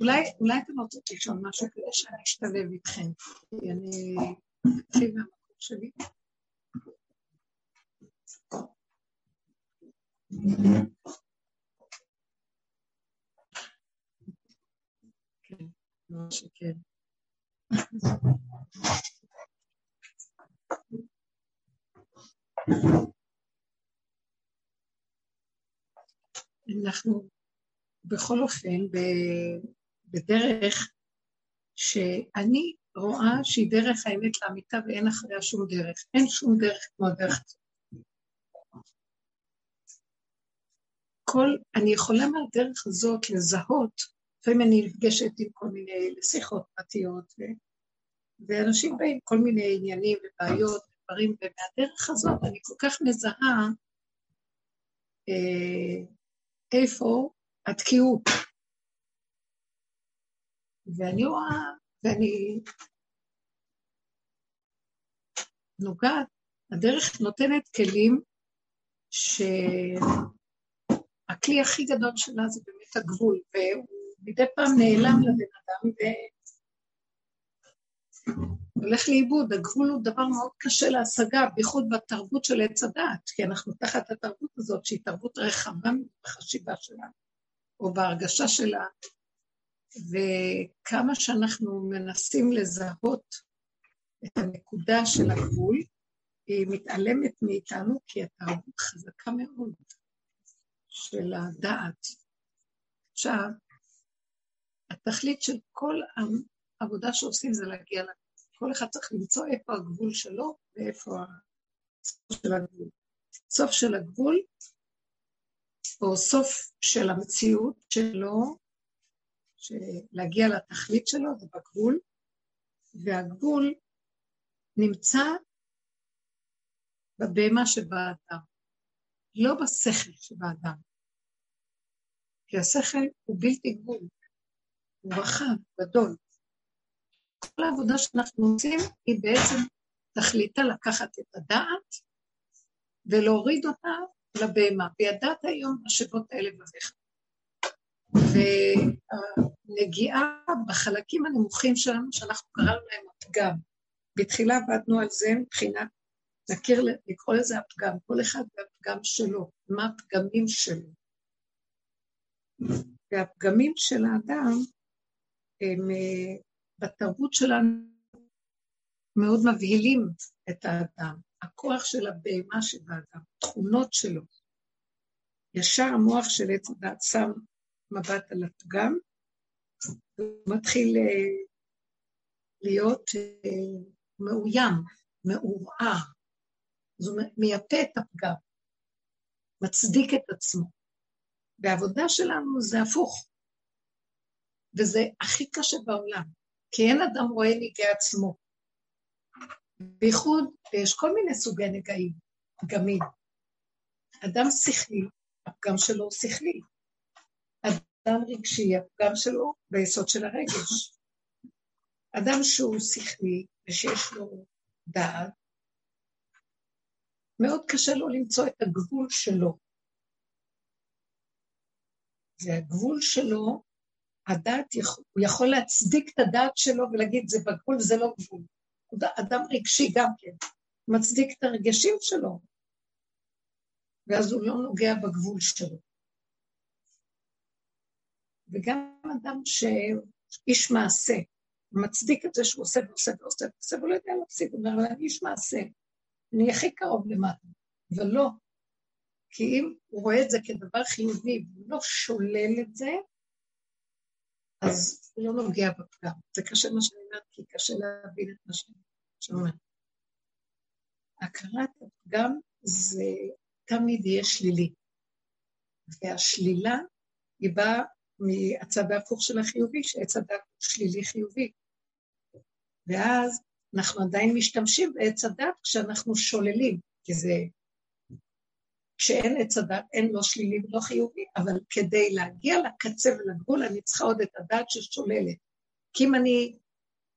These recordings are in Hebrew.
אולי, אולי אתם רוצות לשאול משהו כדי שאני אשתלב איתכם, כי אני אתחיל מהמקום שלי. כן, ממש כן. אנחנו בכל אופן בדרך שאני רואה שהיא דרך האמת לאמיתה ואין אחריה שום דרך. אין שום דרך כמו הדרך. כל, אני יכולה מהדרך הזאת לזהות, לפעמים אני נפגשת עם כל מיני שיחות פרטיות, ו, ואנשים באים כל מיני עניינים ובעיות ודברים, ומהדרך הזאת אני כל כך מזהה אה, איפה התקיעות. ואני רואה, ואני נוגעת, הדרך נותנת כלים שהכלי הכי גדול שלה זה באמת הגבול, והוא מדי פעם נעלם לבן אדם והולך לאיבוד. הגבול הוא דבר מאוד קשה להשגה, בייחוד בתרבות של עץ הדעת, כי אנחנו תחת התרבות הזאת, שהיא תרבות רחבה בחשיבה שלנו, או בהרגשה שלה, וכמה שאנחנו מנסים לזהות את הנקודה של הגבול, היא מתעלמת מאיתנו כי התרבות חזקה מאוד של הדעת. עכשיו, התכלית של כל העבודה שעושים זה להגיע לגבול. כל אחד צריך למצוא איפה הגבול שלו ואיפה הסוף של הגבול. סוף של הגבול, או סוף של המציאות שלו, להגיע לתכלית שלו זה בגבול, והגבול נמצא בבהמה שבאדם, לא בשכל שבאדם. כי השכל הוא בלתי גבול, הוא רחב, גדול. כל העבודה שאנחנו עושים היא בעצם תכליתה לקחת את הדעת ולהוריד אותה לבהמה. וידעת היום משאבות האלה בבך. והנגיעה בחלקים הנמוכים שלנו, שאנחנו קראנו להם הפגם. בתחילה עבדנו על זה מבחינת, נכיר, לקרוא לזה הפגם, כל אחד והפגם שלו, מה הפגמים שלו. והפגמים של האדם, הם אה, בתרבות שלנו מאוד מבהילים את האדם. הכוח של הבהמה שבאדם, תכונות שלו. ישר המוח של עץ הדת שם מבט על הפגם, הוא מתחיל אה, להיות אה, מאוים, מעורער. אז הוא מייפה את הפגם, מצדיק את עצמו. והעבודה שלנו זה הפוך, וזה הכי קשה בעולם, כי אין אדם רואה נגעי עצמו. בייחוד, ויש כל מיני סוגי נגעים, פגמים. אדם שכלי, הפגם שלו הוא שכלי. אדם רגשי, הפגם שלו ביסוד של הרגש. אדם שהוא שכלי ושיש לו דעת, מאוד קשה לו למצוא את הגבול שלו. והגבול שלו, הדעת, הוא יכול להצדיק את הדעת שלו ולהגיד, זה בגבול, זה לא גבול. אדם רגשי גם כן, מצדיק את הרגשים שלו, ואז הוא לא נוגע בגבול שלו. וגם אדם שאיש מעשה, מצדיק את זה שהוא עושה ועושה ועושה ועושה, והוא לא יודע להפסיק, הוא אומר, אני איש מעשה, אני הכי קרוב למטה, ולא. כי אם הוא רואה את זה כדבר חיובי, והוא לא שולל את זה, אז הוא לא נוגע בפגם. זה קשה מה שאני אומרת, כי קשה להבין את מה שאני אומרת. הכרת הפגם זה תמיד יהיה שלילי. והשלילה היא באה מהצד ההפוך של החיובי, שעץ הדת הוא שלילי חיובי. ואז אנחנו עדיין משתמשים בעץ הדת כשאנחנו שוללים, כי זה... כשאין עץ הדת, אין לא שלילי ולא חיובי, אבל כדי להגיע לקצה ולגבול, אני צריכה עוד את הדת ששוללת. כי אם אני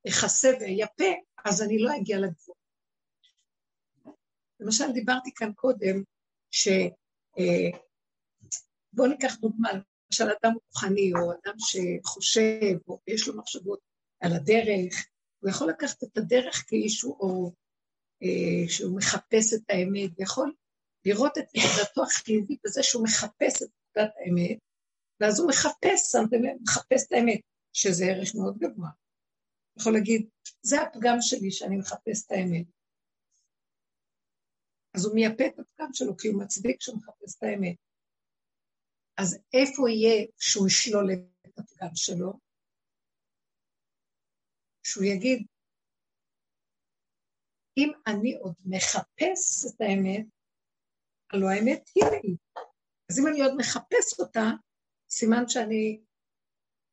אכסה ואייפה, אז אני לא אגיע לגבול. למשל, דיברתי כאן קודם, ש... אה, בואו ניקח דוגמה, למשל אדם רוחני, או אדם שחושב, או יש לו מחשבות על הדרך, הוא יכול לקחת את הדרך כאישהו, או אה, שהוא מחפש את האמת, ויכול לראות את נקודתו החיובית בזה שהוא מחפש את נקודת האמת, ואז הוא מחפש, שמתם לב, מחפש את האמת, שזה ערך מאוד גבוה. יכול להגיד, זה הפגם שלי שאני מחפש את האמת. אז הוא מייפה את הפגם שלו, כי הוא מצדיק שהוא מחפש את האמת. אז איפה יהיה שהוא ישלול את הפגם שלו? שהוא יגיד, אם אני עוד מחפש את האמת, הלוא האמת היא לי. אז אם אני עוד מחפש אותה, סימן שאני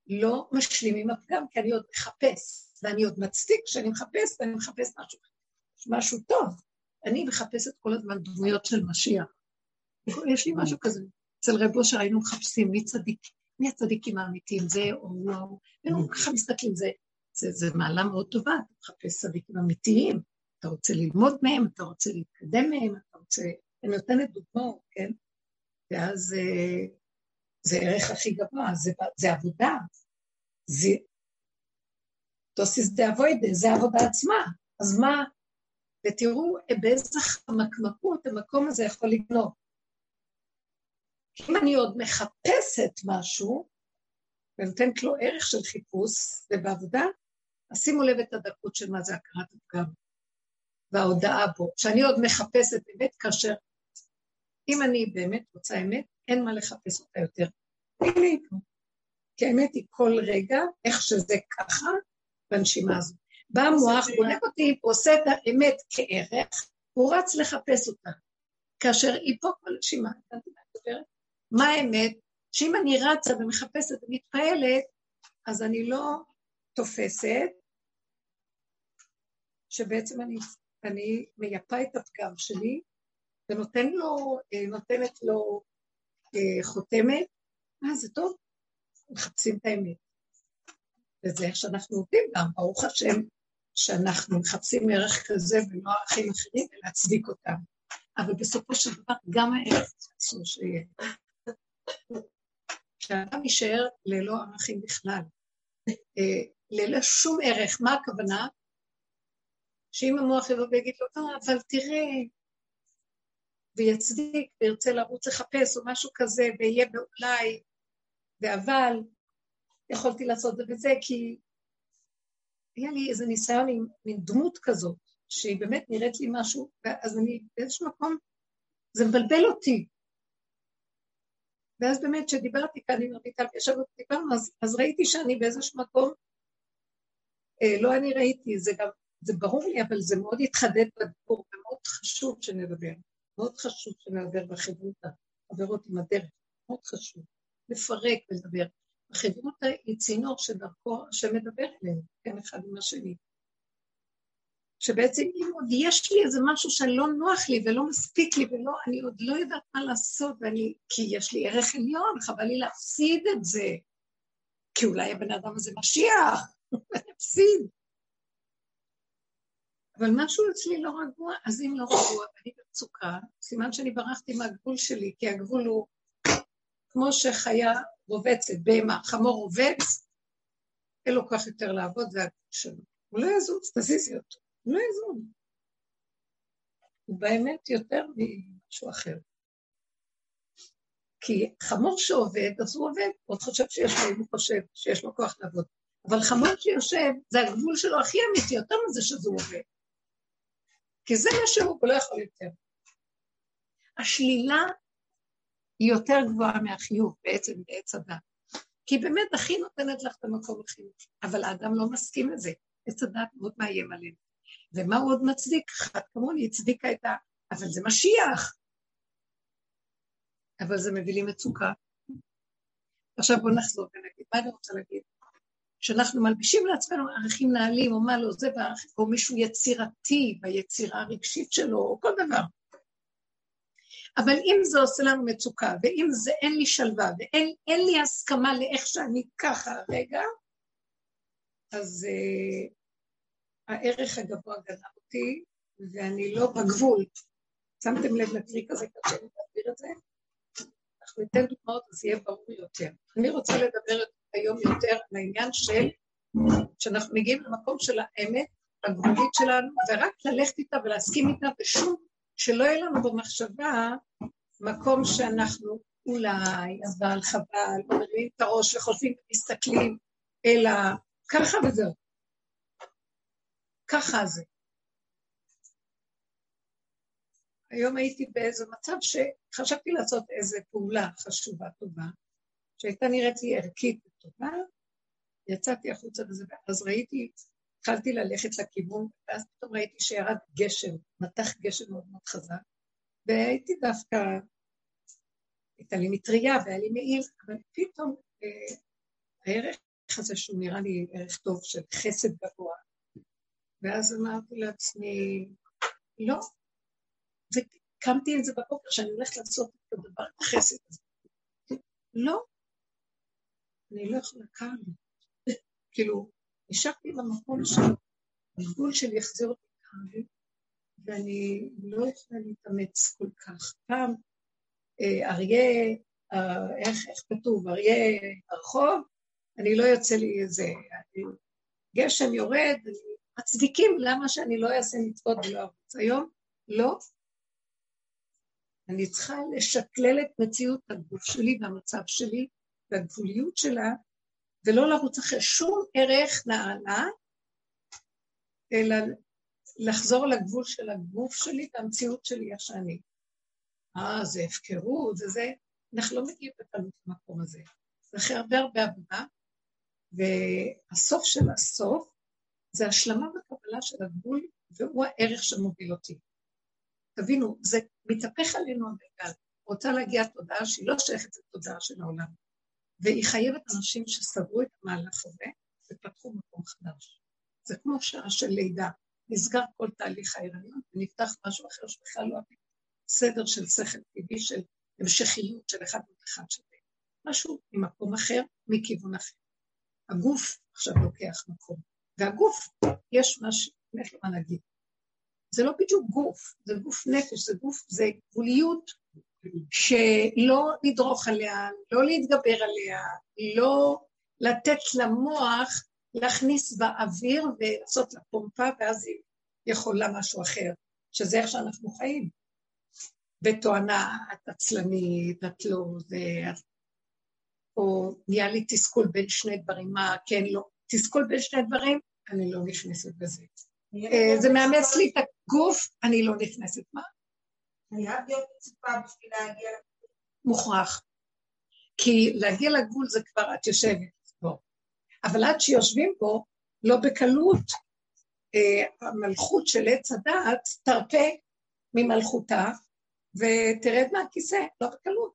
לא משלים עם הפגם, כי אני עוד מחפש, ואני עוד מצדיק שאני מחפש, ואני מחפש משהו, משהו טוב. אני מחפשת כל הזמן דמויות של משיח. יש לי משהו כזה. אצל רב אושר היינו מחפשים מי צדיק, מי הצדיקים האמיתיים, זה או וואו, והיינו ככה מסתכלים, זה, זה, זה מעלה מאוד טובה, אתה מחפש צדיקים אמיתיים, אתה רוצה ללמוד מהם, אתה רוצה להתקדם מהם, אתה רוצה... אני נותנת דוגמאות, כן? ואז אה, זה ערך הכי גבוה, זה, זה עבודה. זה... תוסיס דה אבוידה, זה העבודה עצמה. אז מה? ותראו באיזה חמקמקות המקום הזה יכול לגנוב. אם אני עוד מחפשת משהו, ונותנת לו ערך של חיפוש, ובעבודה, אז שימו לב את הדקות של מה זה הכרת הפגם, וההודעה בו, שאני עוד מחפשת אמת, כאשר אם אני באמת רוצה אמת, אין מה לחפש אותה יותר. הנה היא פה. כי האמת היא כל רגע, איך שזה ככה, בנשימה הזאת. בא המוח, בודק אותי, עושה את האמת כערך, הוא רץ לחפש אותה. כאשר היא פה כל נשימה? מה האמת? שאם אני רצה ומחפשת ומתפעלת, אז אני לא תופסת, שבעצם אני, אני מייפה את הפגם שלי, ונותן לו, אה, נותנת לו אה, חותמת, אה, זה טוב, מחפשים את האמת. וזה איך שאנחנו עובדים גם, ברוך השם, שאנחנו מחפשים ערך כזה ולא ערכים אחרים, ולהצדיק אותם. אבל בסופו של דבר, גם הערך אסור שיהיה. שאדם יישאר ללא ערכים בכלל, אה, ללא שום ערך. מה הכוונה? שאם המוח יבוא ויגיד לו, לא, אבל תראה, ויצדיק, וירצה לרוץ לחפש, או משהו כזה, ויהיה באולי, ואבל, יכולתי לעשות את זה כי היה לי איזה ניסיון עם מין דמות כזאת, שהיא באמת נראית לי משהו, אז אני באיזשהו מקום, זה מבלבל אותי. ואז באמת כשדיברתי כאן עם רויטל, ישבנו ודיברנו, אז, אז ראיתי שאני באיזשהו מקום, אה, לא אני ראיתי, זה גם, זה ברור לי, אבל זה מאוד התחדד בדיבור, ומאוד חשוב שנדבר, מאוד חשוב שנדבר בחברות החברות עם הדרך, מאוד חשוב, לפרק ולדבר. החברות היא צינור שדרכו, שמדבר אלינו, כן, אחד עם השני. שבעצם אם עוד יש לי איזה משהו שלא נוח לי ולא מספיק לי ולא, אני עוד לא יודעת מה לעשות, ואני, כי יש לי ערך עליון, חבל לי להפסיד את זה. כי אולי הבן אדם הזה משיח, ואני אפסיד. אבל משהו אצלי לא רגוע, אז אם לא רגוע ואני במצוקה, סימן שאני ברחתי מהגבול שלי, כי הגבול הוא כמו שחיה רובצת, בהמה, חמור רובץ, אין לו כוח יותר לעבוד, זה הגבול שלו. הוא לא יזוז, תזיזי אותו. לא יזוז. הוא באמת יותר ממשהו אחר. כי חמור שעובד, אז הוא עובד, הוא עוד חושב שיש לו, הוא חושב שיש לו כוח לעבוד. אבל חמור שיושב, זה הגבול שלו הכי אמיתי, יותר מזה שזה עובד. כי זה מה שהוא, הוא לא יכול יותר. השלילה היא יותר גבוהה מהחיוב בעצם בעץ הדת. כי באמת הכי נותנת לך את המקום לחיוב, אבל האדם לא מסכים לזה. עץ הדת מאוד מאיים עלינו. ומה הוא עוד מצדיק? אחת כמוני הצדיקה את ה... אבל זה משיח. אבל זה מביא לי מצוקה. עכשיו בואו נחזור ונגיד, מה אני רוצה להגיד? שאנחנו מלבישים לעצמנו ערכים נעלים, או מה לא, זה, או מישהו יצירתי ביצירה הרגשית שלו, או כל דבר. אבל אם זה עושה לנו מצוקה, ואם זה אין לי שלווה, ואין לי הסכמה לאיך שאני ככה רגע, אז uh, הערך הגבוה גנב אותי, ואני לא בגבול. שמתם לב לטריק הזה קשה להסביר את זה? אנחנו ניתן דוגמאות, אז יהיה ברור יותר. אני רוצה לדבר היום יותר על העניין של, שאנחנו מגיעים למקום של האמת הגבולית שלנו, ורק ללכת איתה ולהסכים איתה, ושום, שלא יהיה לנו במחשבה מקום שאנחנו אולי, אבל חבל, מרימים את הראש וחושבים ומסתכלים, אלא ככה וזהו. ככה זה. היום הייתי באיזה מצב שחשבתי לעשות איזו פעולה חשובה, טובה, שהייתה נראית לי ערכית וטובה, יצאתי החוצה וזה, ואז ראיתי, התחלתי ללכת לכיוון, ואז פתאום ראיתי שירד גשם, מתח גשם מאוד מאוד חזק, והייתי דווקא, הייתה לי מטריה והיה לי מעיל, אבל פתאום אה, הערך הזה שהוא נראה לי ערך טוב של חסד גבוה, ואז אמרתי לעצמי, לא, וקמתי עם זה בבוקר שאני הולכת לעשות את הדבר, החסד הזה. לא, אני לא יכולה כאן. כאילו, נשארתי במקום של הגבול שלי יחזיר אותי כאן, ואני לא יכולה להתאמץ כל כך. פעם אה, אריה, אה, איך כתוב, אריה הרחוב, אני לא יוצא לי איזה... גשם יורד, מצדיקים למה שאני לא אעשה מצוות ולא ארוץ. היום לא, אני צריכה לשקלל את מציאות הגוף שלי והמצב שלי והגבוליות שלה, ולא לרוץ אחרי שום ערך נעלה, אלא לחזור לגבול של הגוף שלי והמציאות שלי איך שאני. אה, זה הפקרות, זה זה. אנחנו לא מגיעים בקלות למקום הזה. זה אחרי הרבה הרבה עבודה, והסוף של הסוף זה השלמה וקבלה של הגבול, והוא הערך שמוביל אותי. תבינו, זה מתהפך עלינו הגלגל. רוצה להגיע תודעה שהיא לא שייכת לתודעה של העולם. והיא חייבת אנשים שסברו את המהלך הזה ופתחו מקום חדש. זה כמו שעה של לידה. נסגר כל תהליך ההיריון ונפתח משהו אחר שבכלל לא סדר של שכל טבעי, של המשכיות של אחד ואחד שווה. משהו ממקום אחר, מכיוון אחר. הגוף עכשיו לוקח מקום, והגוף, יש משהו, איך מה להגיד, זה לא בדיוק גוף, זה גוף נפש, זה גוף, זה גבוליות שלא לדרוך עליה, לא להתגבר עליה, לא לתת למוח להכניס באוויר ולעשות לה פומפה, ואז היא יכולה משהו אחר, שזה איך שאנחנו חיים. בתואנה, את עצלנית, את לא, זה... או נהיה לי תסכול בין שני דברים, מה כן, לא. תסכול בין שני דברים, אני לא נכנסת בזה. אה, זה מאמץ לי את הגוף, אני לא נכנסת. מה? חייב להיות מצופה בשביל להגיע לגבול. מוכרח. כי להגיע לגבול זה כבר את יושבת בו. אבל עד שיושבים בו, לא בקלות, אה, המלכות של עץ הדעת תרפה ממלכותה ותרד מהכיסא, לא בקלות.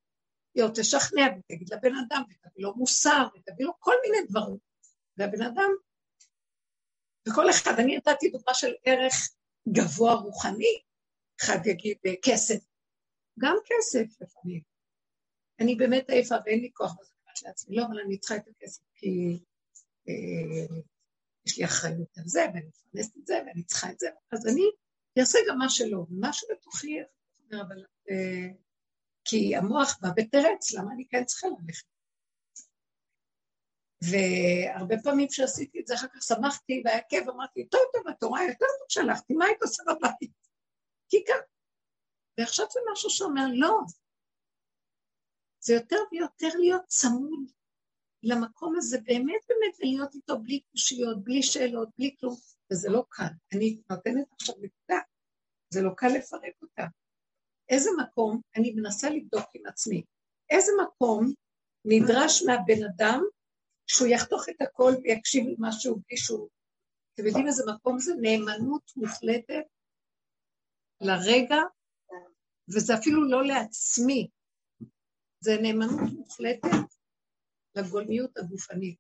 היא עוד תשכנע ותגיד לבן אדם, ותביא לו מוסר, ותביא לו כל מיני דברים. והבן אדם וכל אחד, אני נתתי דוגמה של ערך גבוה רוחני, אחד יגיד אה, כסף, גם כסף לפעמים. אני באמת עייפה ואין לי כוח בזה לעצמי, לא, אבל אני צריכה את הכסף כי אה, יש לי אחריות על זה, ואני מפרנסת את זה, ואני צריכה את זה, אז אני אעשה גם מה שלא, ומה שבתוכי, אבל, אה, כי המוח בא בתרץ, למה אני כן צריכה ללכת? והרבה פעמים כשעשיתי את זה, אחר כך שמחתי והיה כיף, אמרתי, טוב, טוב, התורה יותר טוב שלחתי, מה היית עושה בבית? כאן. ועכשיו זה משהו שאומר, לא. זה יותר ויותר להיות צמוד למקום הזה, באמת באמת להיות איתו בלי קושיות, בלי שאלות, בלי כלום, וזה לא קל. אני נותנת עכשיו נקודה, זה לא קל לפרק אותה. איזה מקום, אני מנסה לבדוק עם עצמי, איזה מקום נדרש מהבן אדם שהוא יחתוך את הכל ויקשיב למשהו בלי שהוא... אתם יודעים איזה מקום זה? נאמנות מוחלטת לרגע, וזה אפילו לא לעצמי, זה נאמנות מוחלטת לגולמיות הגופנית.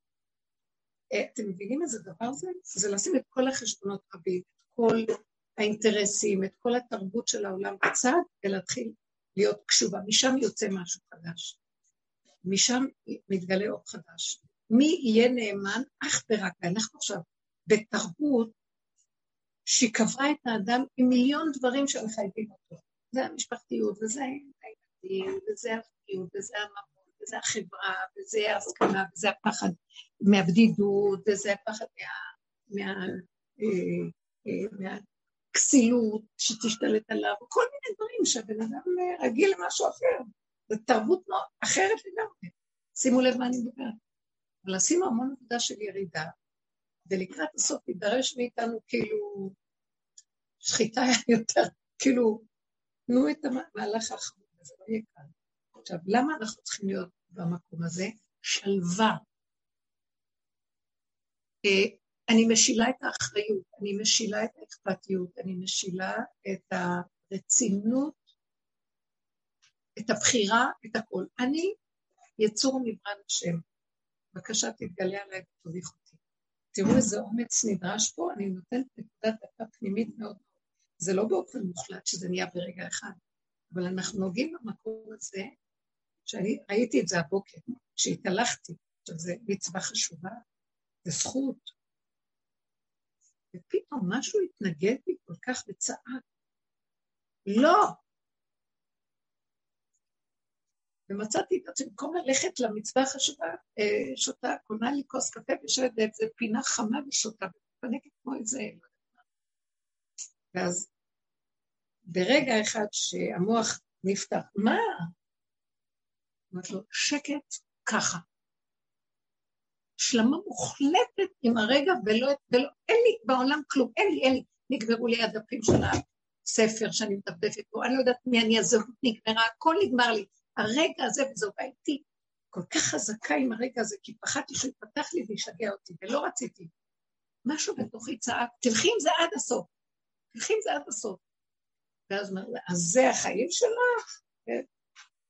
אה, אתם מבינים איזה דבר זה? זה לשים את כל החשבונות רבים, את כל האינטרסים, את כל התרבות של העולם בצד, ולהתחיל להיות קשובה. משם יוצא משהו חדש. משם מתגלה אור חדש. מי יהיה נאמן אך ורק, אנחנו עכשיו בתרבות שהיא קברה את האדם עם מיליון דברים שמחייבים אותו. זה המשפחתיות, וזה הילדים, וזה הבריאות, וזה הממון, וזה החברה, וזה ההסכמה, וזה הפחד מהבדידות, וזה הפחד מה... מה... אה, אה, מהכסילות שתשתלט עליו, כל מיני דברים שהבן אדם רגיל למשהו אחר. זו תרבות אחרת לגמרי. שימו לב מה אני מדברת. אבל עשינו המון עבודה של ירידה, ולקראת הסוף יידרש מאיתנו כאילו שחיטה יותר, כאילו, תנו את המהלך האחרון, זה לא יהיה קל. עכשיו, למה אנחנו צריכים להיות במקום הזה? שלווה. אה, אני משילה את האחריות, אני משילה את האכפתיות, אני משילה את הרצינות, את הבחירה, את הכל. אני יצור נברא השם. בבקשה תתגלה עליי ותוליך. תראו איזה אומץ נדרש פה, אני נותנת נקודת דקה פנימית מאוד. זה לא באופן מוחלט שזה נהיה ברגע אחד, אבל אנחנו נוגעים במקום הזה, שאני ראיתי את זה הבוקר, כשהתהלכתי, עכשיו זו מצווה חשובה, זו זכות, ופתאום משהו התנגד לי כל כך וצעק. לא! ומצאתי את עצמי, במקום ללכת למצווה החשובה, אה, שותה, קונה לי כוס קפה ויושבת באיזה פינה חמה ושותה, ומפנקת כמו איזה... ואז ברגע אחד שהמוח נפתח, מה? אמרתי לו, שקט ככה. השלמה מוחלטת עם הרגע, ולא, ולא, אין לי בעולם כלום, אין לי, אין לי. נגמרו לי הדפים של הספר שאני מדפדפת בו, אני לא יודעת מי אני, הזהות נגמרה, הכל נגמר לי. הרגע הזה, וזו הייתי כל כך חזקה עם הרגע הזה, כי פחדתי שהוא יפתח לי וישגע אותי, ולא רציתי. משהו בתוכי צעק, תלכי עם זה עד הסוף, תלכי עם זה עד הסוף. ואז אמר אז זה החיים שלך? כן,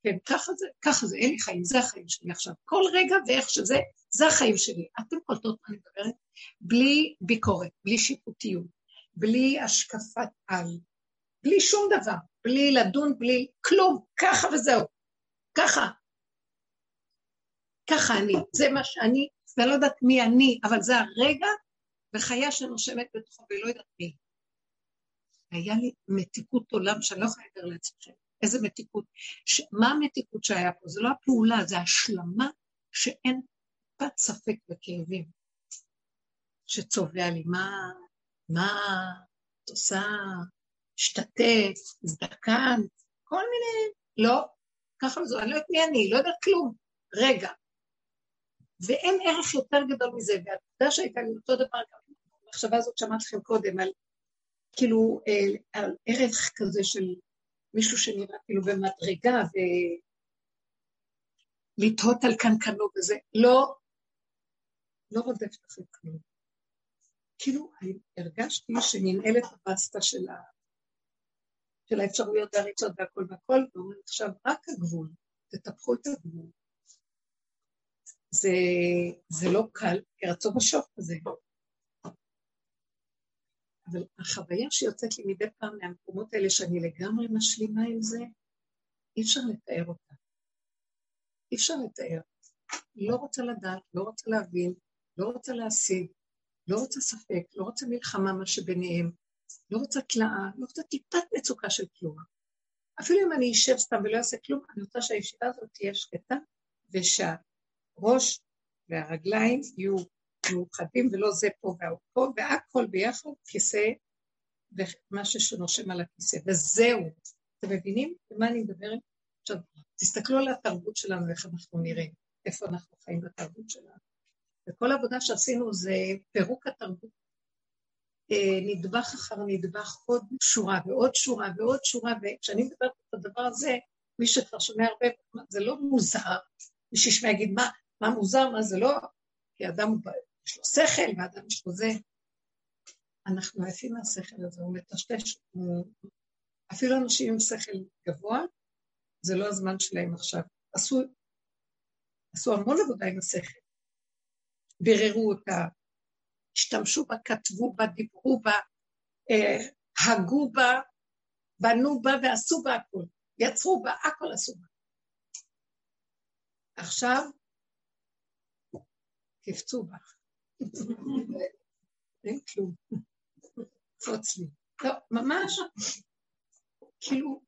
כן, ככה זה, ככה זה, אין לי חיים, זה החיים שלי עכשיו. כל רגע ואיך שזה, זה החיים שלי. אתם קולטות מה אני מדברת? בלי ביקורת, בלי שיפוטיות, בלי השקפת על, בלי שום דבר, בלי לדון, בלי כלום, ככה וזהו. ככה. ככה אני, זה מה שאני, ואני לא יודעת מי אני, אבל זה הרגע וחיה שנושמת בתוכו ולא יודעת מי. היה לי מתיקות עולם שאני לא יכולה לתאר לעצמכם. איזה מתיקות. ש... מה המתיקות שהיה פה? זה לא הפעולה, זה השלמה שאין טיפת ספק בכאבים. שצובע לי, מה, מה את עושה, השתתף, הזדקנת, כל מיני, לא, ככה זו, אני לא יודעת מי אני, לא יודעת כלום, רגע. ואין ערך יותר גדול מזה, והעבודה שהייתה לי אותו דבר, גם המחשבה הזאת שאמרתי לכם קודם, על כאילו, אה, על ערך כזה של מישהו שנראה כאילו במדרגה ולתהות על קנקנו וזה, לא, לא רודפת אחרי כלום. כאילו, הרגשתי שננעלת הבסטה של, ה... של האפשרויות והריצות והכל והכל, ואומרים עכשיו רק הגבול, תטפחו את הגבול. זה, זה לא קל, כי רצו בשוק הזה. אבל החוויה שיוצאת לי מדי פעם מהמקומות האלה, שאני לגמרי משלימה עם זה, אי אפשר לתאר אותה. אי אפשר לתאר. לא רוצה לדעת, לא רוצה להבין, לא רוצה להשיג, לא רוצה ספק, לא רוצה מלחמה, מה שביניהם, לא רוצה תלאה, לא רוצה טיפת מצוקה של כלום. אפילו אם אני אשב סתם ולא אעשה כלום, אני רוצה שהישיבה הזאת תהיה שקטה, ושהראש והרגליים יהיו מאוחדים ולא זה פה והוא פה, והכל ביחד, כיסא ומשהו שנושם על הכיסא, וזהו. אתם מבינים במה אני מדברת? עכשיו, תסתכלו על התרבות שלנו, איך אנחנו נראים, איפה אנחנו חיים בתרבות שלנו. וכל העבודה שעשינו זה פירוק התרבות. אה, נדבך אחר נדבך, עוד שורה ועוד שורה ועוד שורה, וכשאני מדברת את הדבר הזה, מי שכבר שומע הרבה, זה לא מוזר, מי שישמע יגיד, מה, מה מוזר, מה זה לא, כי אדם יש לו שכל, ואדם יש לו זה. אנחנו עייפים מהשכל הזה, הוא מטשטש. אפילו אנשים עם שכל גבוה, זה לא הזמן שלהם עכשיו. עשו, עשו המון עבודה עם השכל. ביררו אותה, השתמשו בה, כתבו בה, דיברו בה, אה, הגו בה, בנו בה ועשו בה הכול. יצרו בה, הכל עשו בה. עכשיו, קפצו בה. אין כלום. קפוץ לי. לא, ממש, כאילו,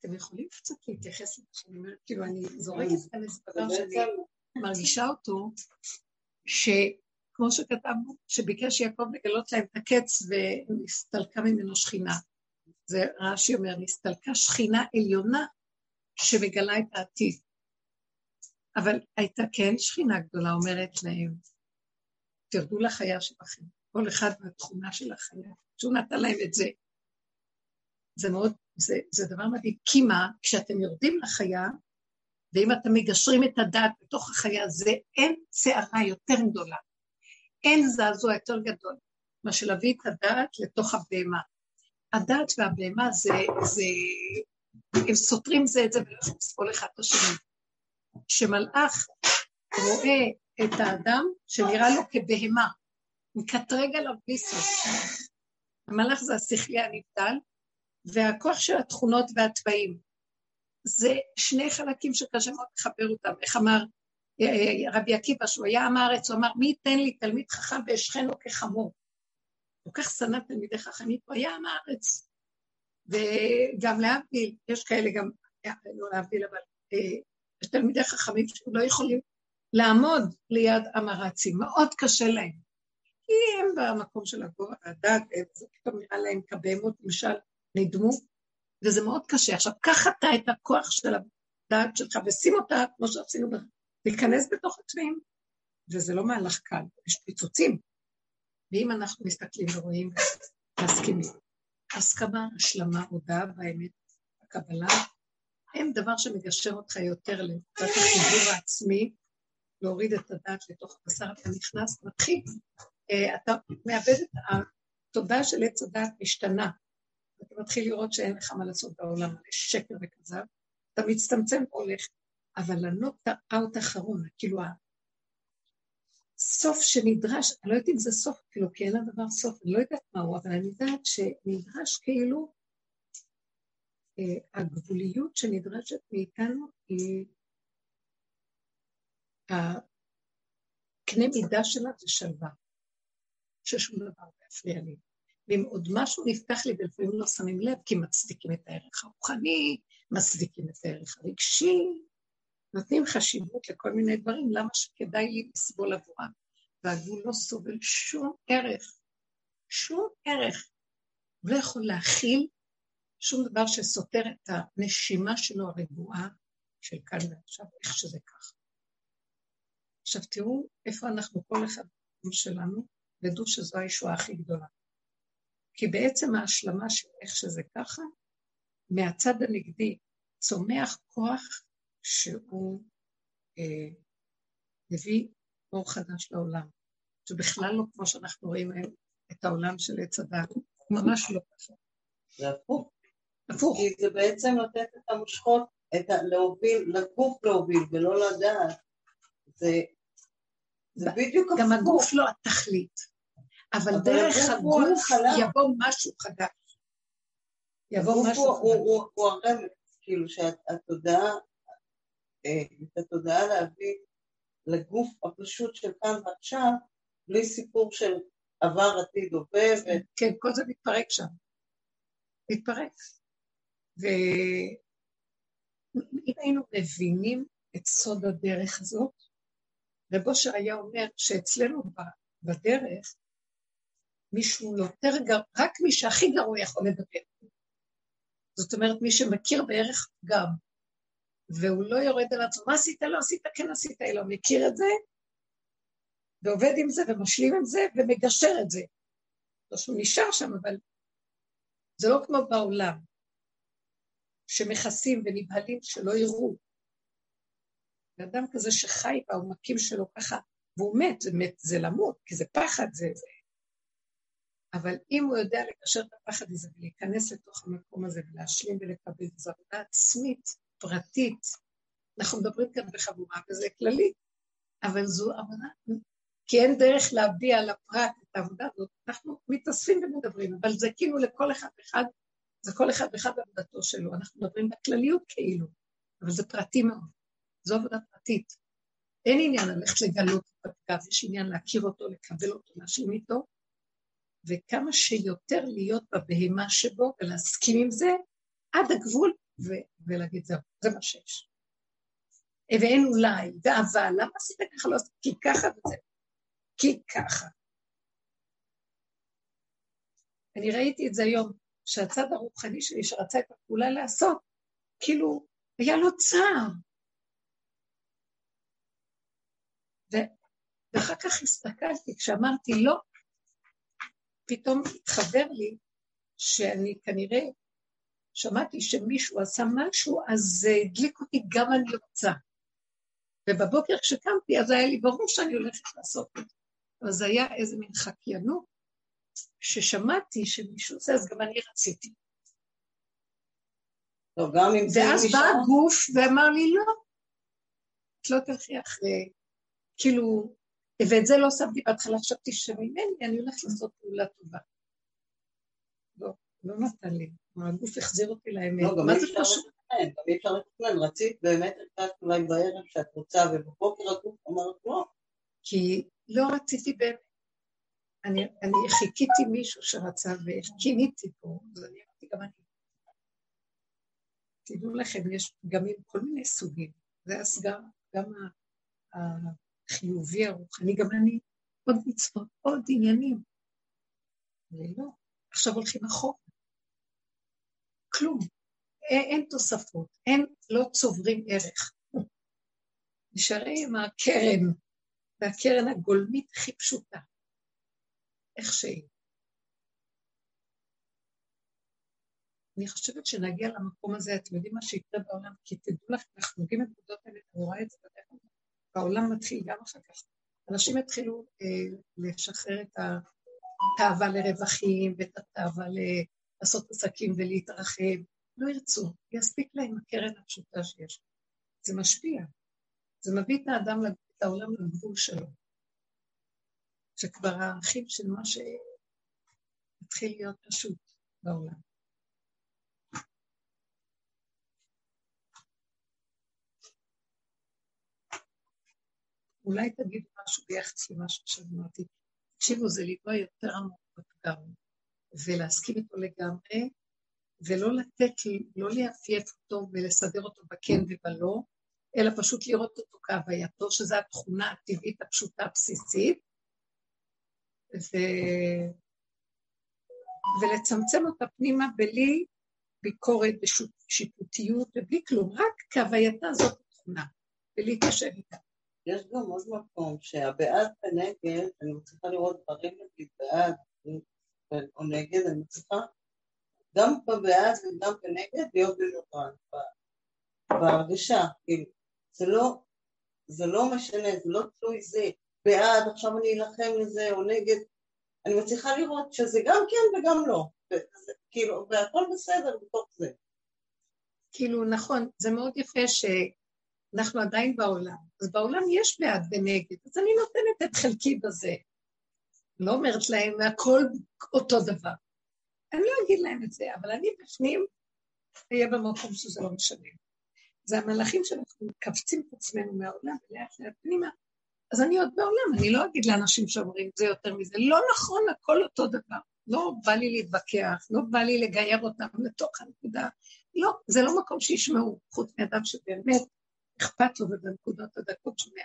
אתם יכולים קצת להתייחס למה שאני אומרת, כאילו אני זורקת כאן איזה דבר שאני מרגישה אותו, שכמו שכתבנו, שביקש יעקב לגלות להם את הקץ ונסתלקה ממנו שכינה. זה רש"י אומר, נסתלקה שכינה עליונה שמגלה את העתיד. אבל הייתה כן שכינה גדולה אומרת להם, תרדו לחיה שלכם, כל אחד מהתכונה של החיה, שהוא נתן להם את זה. זה מאוד, זה, זה דבר מדהים, כי מה, כשאתם יורדים לחיה, ואם אתם מגשרים את הדעת בתוך החיה, זה אין סערה יותר גדולה, אין זעזוע יותר גדול, מאשר להביא את הדעת לתוך הבהמה. הדעת והבהמה זה, זה, הם סותרים זה את זה ולא יכולים לסבול אחד את השני. שמלאך רואה את האדם שנראה לו כבהמה, מקטרג עליו בלי סוף. המלאך זה השכלי הנבדל, והכוח של התכונות והתוואים. זה שני חלקים שקשה מאוד לחבר אותם. איך אמר רבי עקיבא, שהוא היה עם הארץ, הוא אמר, מי ייתן לי תלמיד חכם ואשכנו כחמור. כל כך שנא תלמידי חכמים, הוא היה עם הארץ. וגם להבדיל, יש כאלה גם, לא להבדיל, אבל אה, יש תלמידי חכמים שלא יכולים לעמוד ליד המרצים, מאוד קשה להם. כי הם במקום של הגובה והדג, זה פתאום נראה להם כבהמות, למשל, נדמו, וזה מאוד קשה. עכשיו, קח אתה את הכוח של הדעת שלך ושים אותה, כמו שעשינו, להיכנס בתוך הטבעים, וזה לא מהלך קל, יש פיצוצים. ואם אנחנו מסתכלים ורואים מסכימים, הסכמה, השלמה, הודעה באמת, הקבלה, הם דבר שמגשר אותך יותר לנקודת החיבור העצמי, להוריד את הדעת לתוך הבשר, אתה נכנס, מתחיל, אה, אתה מאבד את התודעה של עץ הדעת משתנה, אתה מתחיל לראות שאין לך מה לעשות בעולם, יש שקר וכזב, אתה מצטמצם והולך, אבל הנוט האוט אחרון, כאילו הסוף שנדרש, אני לא יודעת אם זה סוף, כאילו, כי אין לדבר סוף, אני לא יודעת מהו, אבל אני יודעת שנדרש כאילו, אה, הגבוליות שנדרשת מאיתנו היא, הקנה מידה שלה זה שלווה, ששום דבר לא יפריע לי. ואם עוד משהו נפתח לי ולפעמים לא שמים לב, כי מצדיקים את הערך הרוחני, מצדיקים את הערך הרגשי, נותנים חשיבות לכל מיני דברים, למה שכדאי לי לסבול עבורם. והגבול לא סובל שום ערך, שום ערך. הוא לא יכול להכיל שום דבר שסותר את הנשימה שלו הרגועה של כאן ועכשיו, איך שזה ככה. עכשיו תראו איפה אנחנו כל אחד שלנו, ודעו שזו הישועה הכי גדולה. כי בעצם ההשלמה של איך שזה ככה, מהצד הנגדי צומח כוח שהוא אה, מביא אור חדש לעולם, שבכלל לא כמו שאנחנו רואים היום את העולם של עץ הדת, ממש לא ככה. זה הפוך. הפוך. כי זה בעצם לתת את המושכות, את ה... להוביל, לגוף להוביל ולא לדעת. זה, זה בדיוק הפוך. גם הגוף לא התכלית. אבל דרך הגוף יבוא משהו חדש. יבוא משהו חדש. הוא הרמז, כאילו שהתודעה, את התודעה להביא לגוף הפשוט של כאן ועכשיו, בלי סיפור של עבר, עתיד, הווה. כן, כל זה מתפרק שם. מתפרק. ואם היינו מבינים את סוד הדרך הזאת, רב אושר היה אומר שאצלנו בדרך מישהו יותר גרוע, רק מי שהכי גרוע יכול לדבר. זאת אומרת, מי שמכיר בערך גם, והוא לא יורד על עצמו, מה עשית? לא עשית, כן עשית, אלא מכיר את זה, ועובד עם זה, ומשלים עם זה, ומגשר את זה. לא שהוא נשאר שם, אבל זה לא כמו בעולם, שמכסים ונבהלים שלא יראו. ואדם כזה שחי בעומקים שלו ככה, והוא מת, זה מת, זה למות, כי זה פחד, זה, זה אבל אם הוא יודע לקשר את הפחד הזה ולהיכנס לתוך המקום הזה ולהשלים ולקבל, זו עבודה עצמית, פרטית. אנחנו מדברים כאן בחבורה, וזה כללי, אבל זו עבודה, כי אין דרך להביע לפרט את העבודה הזאת, אנחנו מתאספים ומדברים, אבל זה כאילו לכל אחד ואחד, זה כל אחד ואחד בעבודתו שלו, אנחנו מדברים בכלליות כאילו, אבל זה פרטי מאוד, זו עבודה פרטית. אין עניין ללכת לגלות את הפגב, יש עניין להכיר אותו, לקבל אותו, להשלים איתו, וכמה שיותר להיות בבהמה שבו ולהסכים עם זה, עד הגבול, ו- ולהגיד זהו, זה מה שיש. ואין אולי, ואבל, למה עשית ככה? לא עשית? כי ככה וזה. כי ככה. אני ראיתי את זה היום, שהצד הרוחני שלי שרצה את הפעולה לעשות, כאילו, היה לו צער. ו- ואחר כך הסתכלתי, כשאמרתי לא, פתאום התחבר לי שאני כנראה, שמעתי שמישהו עשה משהו, אז זה הדליק אותי גם אני רוצה. ובבוקר כשקמתי, אז היה לי ברור שאני הולכת לעשות את זה. זה היה איזה מין חקיינות, ששמעתי שמישהו עושה, אז גם אני רציתי. לא, גם אם זה ואז בא הגוף ואמר לי, לא, את לא תלכי אחרי, כאילו, ואת זה לא שמתי בהתחלה, חשבתי שממני אני הולכת לעשות פעולה טובה. לא, לא נתן לי. הגוף החזיר אותי לאמת. לא, גם אי אפשר לתכנן, גם אי אפשר לתכנן. רצית באמת הרגשת אולי בערב שאת רוצה, ובבוקר הגוף אמרת לא. כי לא רציתי באמת. אני, אני חיכיתי מישהו שרצה וכיניתי פה, אז אני אמרתי גם אני. תדעו לכם, יש פגמים כל מיני סוגים. זה הסגר, גם החיובי הרוחני, גם אני, עוד מצוות, עוד עניינים. ולא, עכשיו הולכים אחורה. כלום. אין, אין תוספות, אין, לא צוברים ערך. נשארים הקרן, והקרן הגולמית הכי פשוטה, איך שהיא. אני חושבת שנגיע למקום הזה, אתם יודעים מה שיקרה בעולם, כי תדעו לכם, אנחנו נוגעים בנקודות האלה, אני רואה את זה בדרך בעולם מתחיל גם אחר כך. אנשים יתחילו אה, לשחרר את התאווה לרווחים ואת התאווה לעשות עסקים ולהתרחב. לא ירצו, יספיק להם הקרן הפשוטה שיש. זה משפיע. זה מביא את האדם, את העולם לגבול שלו. שכבר הערכים של מה שמתחיל להיות פשוט בעולם. אולי תגידו משהו ביחס למה שעכשיו אמרתי. תקשיבו, זה לגוע יותר עמוק בפגם, ולהסכים איתו לגמרי, ולא לתת, לא לייפייף אותו ולסדר אותו בכן ובלא, אלא פשוט לראות אותו כהווייתו, שזו התכונה הטבעית הפשוטה הבסיסית, ו... ולצמצם אותה פנימה בלי ביקורת ושיפוטיות ובלי כלום, רק כהווייתה זאת התכונה, ולהתיישב איתה. יש גם עוד מקום שהבעד ונגד, אני מצליחה לראות דברים נגיד בעד או נגד, אני מצליחה גם בבעד וגם בנגד להיות בנוטרל, בהרגשה, כאילו, זה לא, זה לא משנה, זה לא תלוי זה, בעד, עכשיו אני אלחם לזה או נגד, אני מצליחה לראות שזה גם כן וגם לא, וזה, כאילו, והכל בסדר בתוך זה. כאילו, נכון, זה מאוד יפה ש... אנחנו עדיין בעולם. אז בעולם יש בעד ונגד, אז אני נותנת את חלקי בזה. לא אומרת להם, הכל אותו דבר. אני לא אגיד להם את זה, אבל אני בפנים אהיה במקום שזה לא משנה. זה המלאכים שאנחנו מקבצים את עצמנו מהעולם ולאט לאט פנימה. אז אני עוד בעולם, אני לא אגיד לאנשים שאומרים זה יותר מזה. לא נכון, הכל אותו דבר. לא בא לי להתווכח, לא בא לי לגייר אותם לתוך הנקודה. לא, זה לא מקום שישמעו, חוץ מאדם שבאמת אכפת לו ובנקודות הדקות שומע.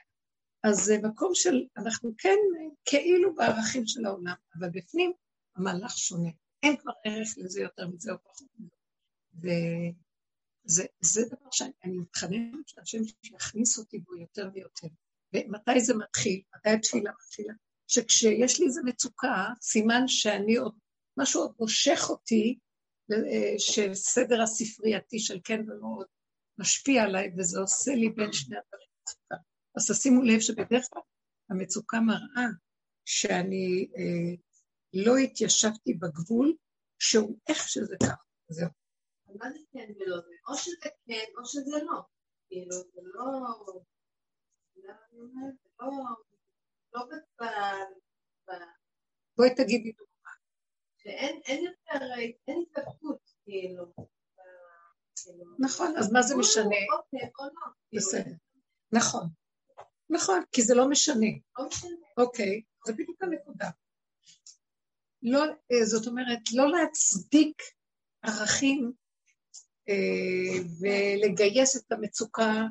אז זה מקום של, אנחנו כן כאילו בערכים של העולם, אבל בפנים המהלך שונה. אין כבר ערך לזה יותר מזה או פחות מזה. וזה דבר שאני מתחננת שהשם שיכניס אותי בו יותר ויותר. ומתי זה מתחיל? מתי התפילה מתחילה? שכשיש לי איזו מצוקה, סימן שאני עוד, משהו עוד מושך אותי, אה, שסדר הספרייתי של כן ולא עוד משפיע עליי, וזה עושה לי בין שני הדברים. אז תשימו לב שבדרך כלל המצוקה מראה שאני אה, לא התיישבתי בגבול, שהוא איך שזה ככה, זהו. מה זה כן ולא זה? או שזה כן, או שזה לא. כאילו, זה לא... לא... לא בואי תגידי דוגמה. שאין יותר, אין התלבטות, כאילו. נכון, אז מה זה משנה? אוקיי, או לא. בסדר. נכון. נכון, כי זה לא משנה. לא משנה. אוקיי, זה בדיוק הנקודה. לא, אה, זאת אומרת, לא להצדיק ערכים אה, ולגייס את המצוקה,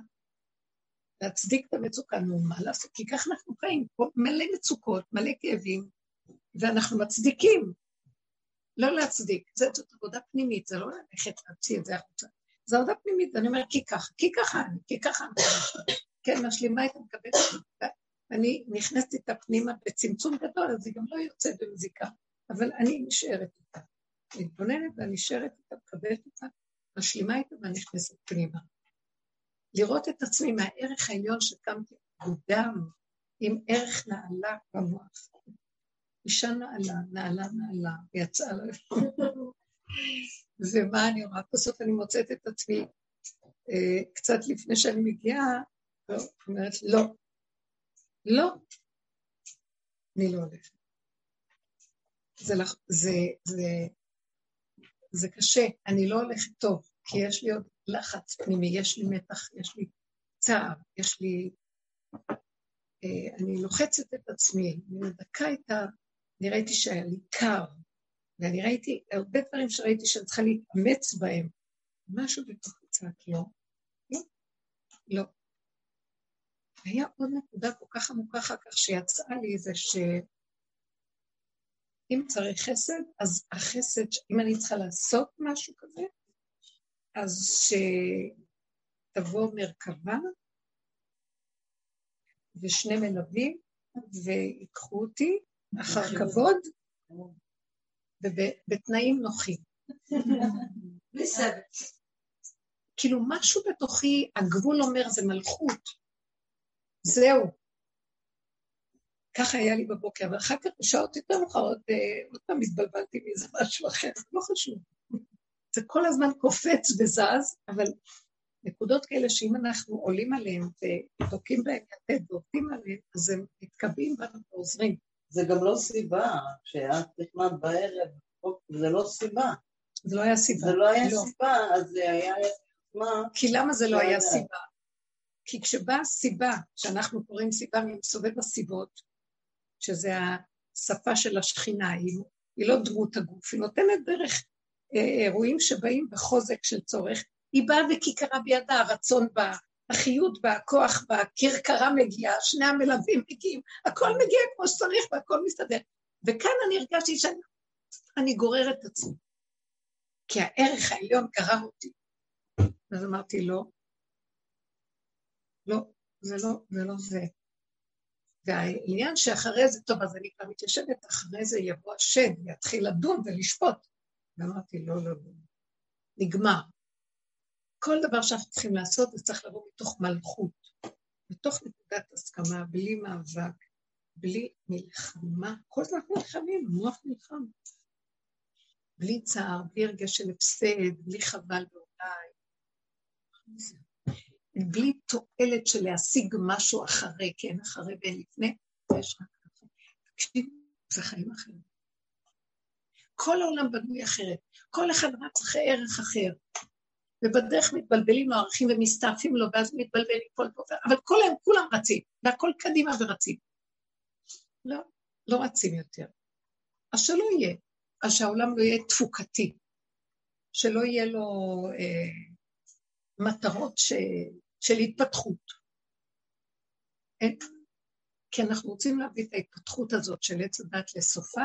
להצדיק את המצוקה, נו, מה לעשות? כי ככה אנחנו חיים, פה מלא מצוקות, מלא כאבים, ואנחנו מצדיקים. לא להצדיק, זאת עבודה פנימית, זה לא ללכת להוציא את זה החוצה. זו עבודה פנימית, ואני אומרת, כי ככה, כי ככה אני, כי ככה אני. כן, משלימה את המקבלת. אני נכנסת איתה פנימה בצמצום גדול, אז היא גם לא יוצאת במזיקה, אבל אני נשארת איתה. מתבוננת ואני נשארת איתה, מקבלת אותה, משלימה איתה ונכנסת פנימה. לראות את עצמי מהערך העליון שקמתי מוקדם, עם ערך נעלה במוח. אישה נעלה, נעלה, נעלה, ויצאה לה. ומה אני אומרת? בסוף אני מוצאת את עצמי אה, קצת לפני שאני מגיעה, אומרת, לא, לא, אני לא הולכת. זה, זה, זה, זה קשה, אני לא הולכת טוב, כי יש לי עוד לחץ פנימי, יש לי מתח, יש לי צער, יש לי... אה, אני לוחצת את עצמי, אני מדכא את ה... אני ראיתי שהיה לי קר, ואני ראיתי הרבה דברים שראיתי שאני צריכה להתאמץ בהם. משהו בתוך צעק לא, לא, לא. היה עוד נקודה כל כך עמוקה אחר כך שיצאה לי זה שאם צריך חסד, אז החסד, אם אני צריכה לעשות משהו כזה, אז שתבוא מרכבה ושני מלווים ויקחו אותי אחר כבוד ובתנאים נוחים. כאילו משהו בתוכי, הגבול אומר זה מלכות, זהו. ככה היה לי בבוקר, ואחר כך בשעות יותר מאוחרות, אה, עוד פעם התבלבלתי מאיזה משהו אחר, לא חשוב. זה כל הזמן קופץ וזז, אבל נקודות כאלה שאם אנחנו עולים עליהן ותוקעים בהן יתד ועובדים עליהן, אז הם מתקבעים בנו ועוזרים. זה גם לא סיבה, כשאת נכנעת בערב, זה לא סיבה. זה לא היה סיבה. זה לא היה לא. סיבה, אז זה היה... מה? כי למה זה לא היה סיבה? כי כשבאה סיבה, שאנחנו קוראים סיבה מסובב הסיבות, שזה השפה של השכינה, היא, היא לא דמות הגוף, היא נותנת דרך אה, אירועים שבאים בחוזק של צורך, היא באה וכיכרה בידה, הרצון בא, החיות בא, הכוח בא, כרכרה מגיעה, שני המלווים מגיעים, הכל מגיע כמו שצריך והכל מסתדר. וכאן אני הרגשתי שאני גוררת את עצמי, כי הערך העליון גרר אותי. אז אמרתי, לא, לא, זה לא, זה לא זה. והעניין שאחרי זה, טוב, אז אני כבר מתיישבת, אחרי זה יבוא השד ויתחיל לדון ולשפוט. ואמרתי, לא, לא, לא, נגמר. כל דבר שאנחנו צריכים לעשות, זה צריך לבוא מתוך מלכות, מתוך נקודת הסכמה, בלי מאבק, בלי מלחמה. כל הזמן אנחנו נלחמים, המוח נלחם. בלי צער, בלי הרגש של הפסד, בלי חבל בעיניי. בלי תועלת של להשיג משהו אחרי, כן, אחרי ואין לפני, יש רק אחרי. תקשיבו, זה חיים אחרים. כל העולם בנוי אחרת, כל אחד רץ אחרי ערך אחר, ובדרך מתבלבלים לו ערכים ומסתעפים לו, ואז מתבלבל ליפול פה, אבל כל היום כולם רצים, והכל קדימה ורצים. לא, לא רצים יותר. אז שלא יהיה, אז שהעולם לא יהיה תפוקתי, שלא יהיה לו אה, מטרות ש, של התפתחות. אין, כי אנחנו רוצים להביא את ההתפתחות הזאת של עץ הדת לסופה,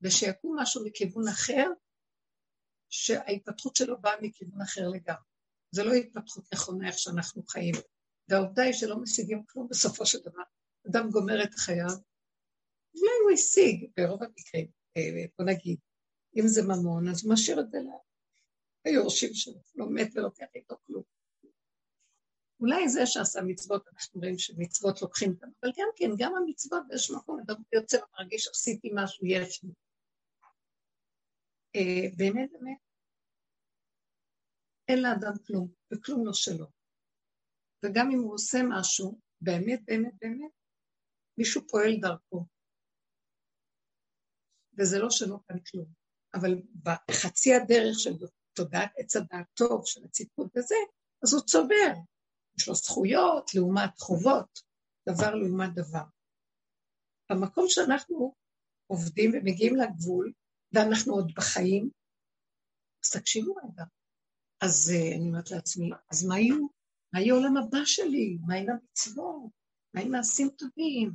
ושיקום משהו מכיוון אחר, שההתפתחות שלו באה מכיוון אחר לגמרי. זה לא התפתחות נכונה איך שאנחנו חיים. והעובדה היא שלא משיגים כלום בסופו של דבר. אדם גומר את חייו, אולי הוא השיג, ברוב המקרים, אה, בוא נגיד, אם זה ממון, אז הוא משאיר את זה ליורשים שלו, לא מת ולוקח איתו כלום. אולי זה שעשה מצוות, אנחנו רואים שמצוות לוקחים אותם, אבל גם כן, גם המצוות באיזשהו מקום, אדם יוצא ומרגיש עשיתי משהו, יש לי. אה, באמת באמת, אין לאדם כלום, וכלום לא שלו. וגם אם הוא עושה משהו, באמת באמת באמת, מישהו פועל דרכו. וזה לא שלו כאן כלום. אבל בחצי הדרך של תודעת עץ הדעת טוב, של הציפות וזה, אז הוא צובר. יש לו זכויות לעומת חובות, דבר לעומת דבר. במקום שאנחנו עובדים ומגיעים לגבול, ואנחנו עוד בחיים, אז תקשיבו רגע, אז uh, אני אומרת לעצמי, אז מה יהיו? מה יהיה העולם הבא שלי? מה עם המצוות? מה עם מעשים טובים?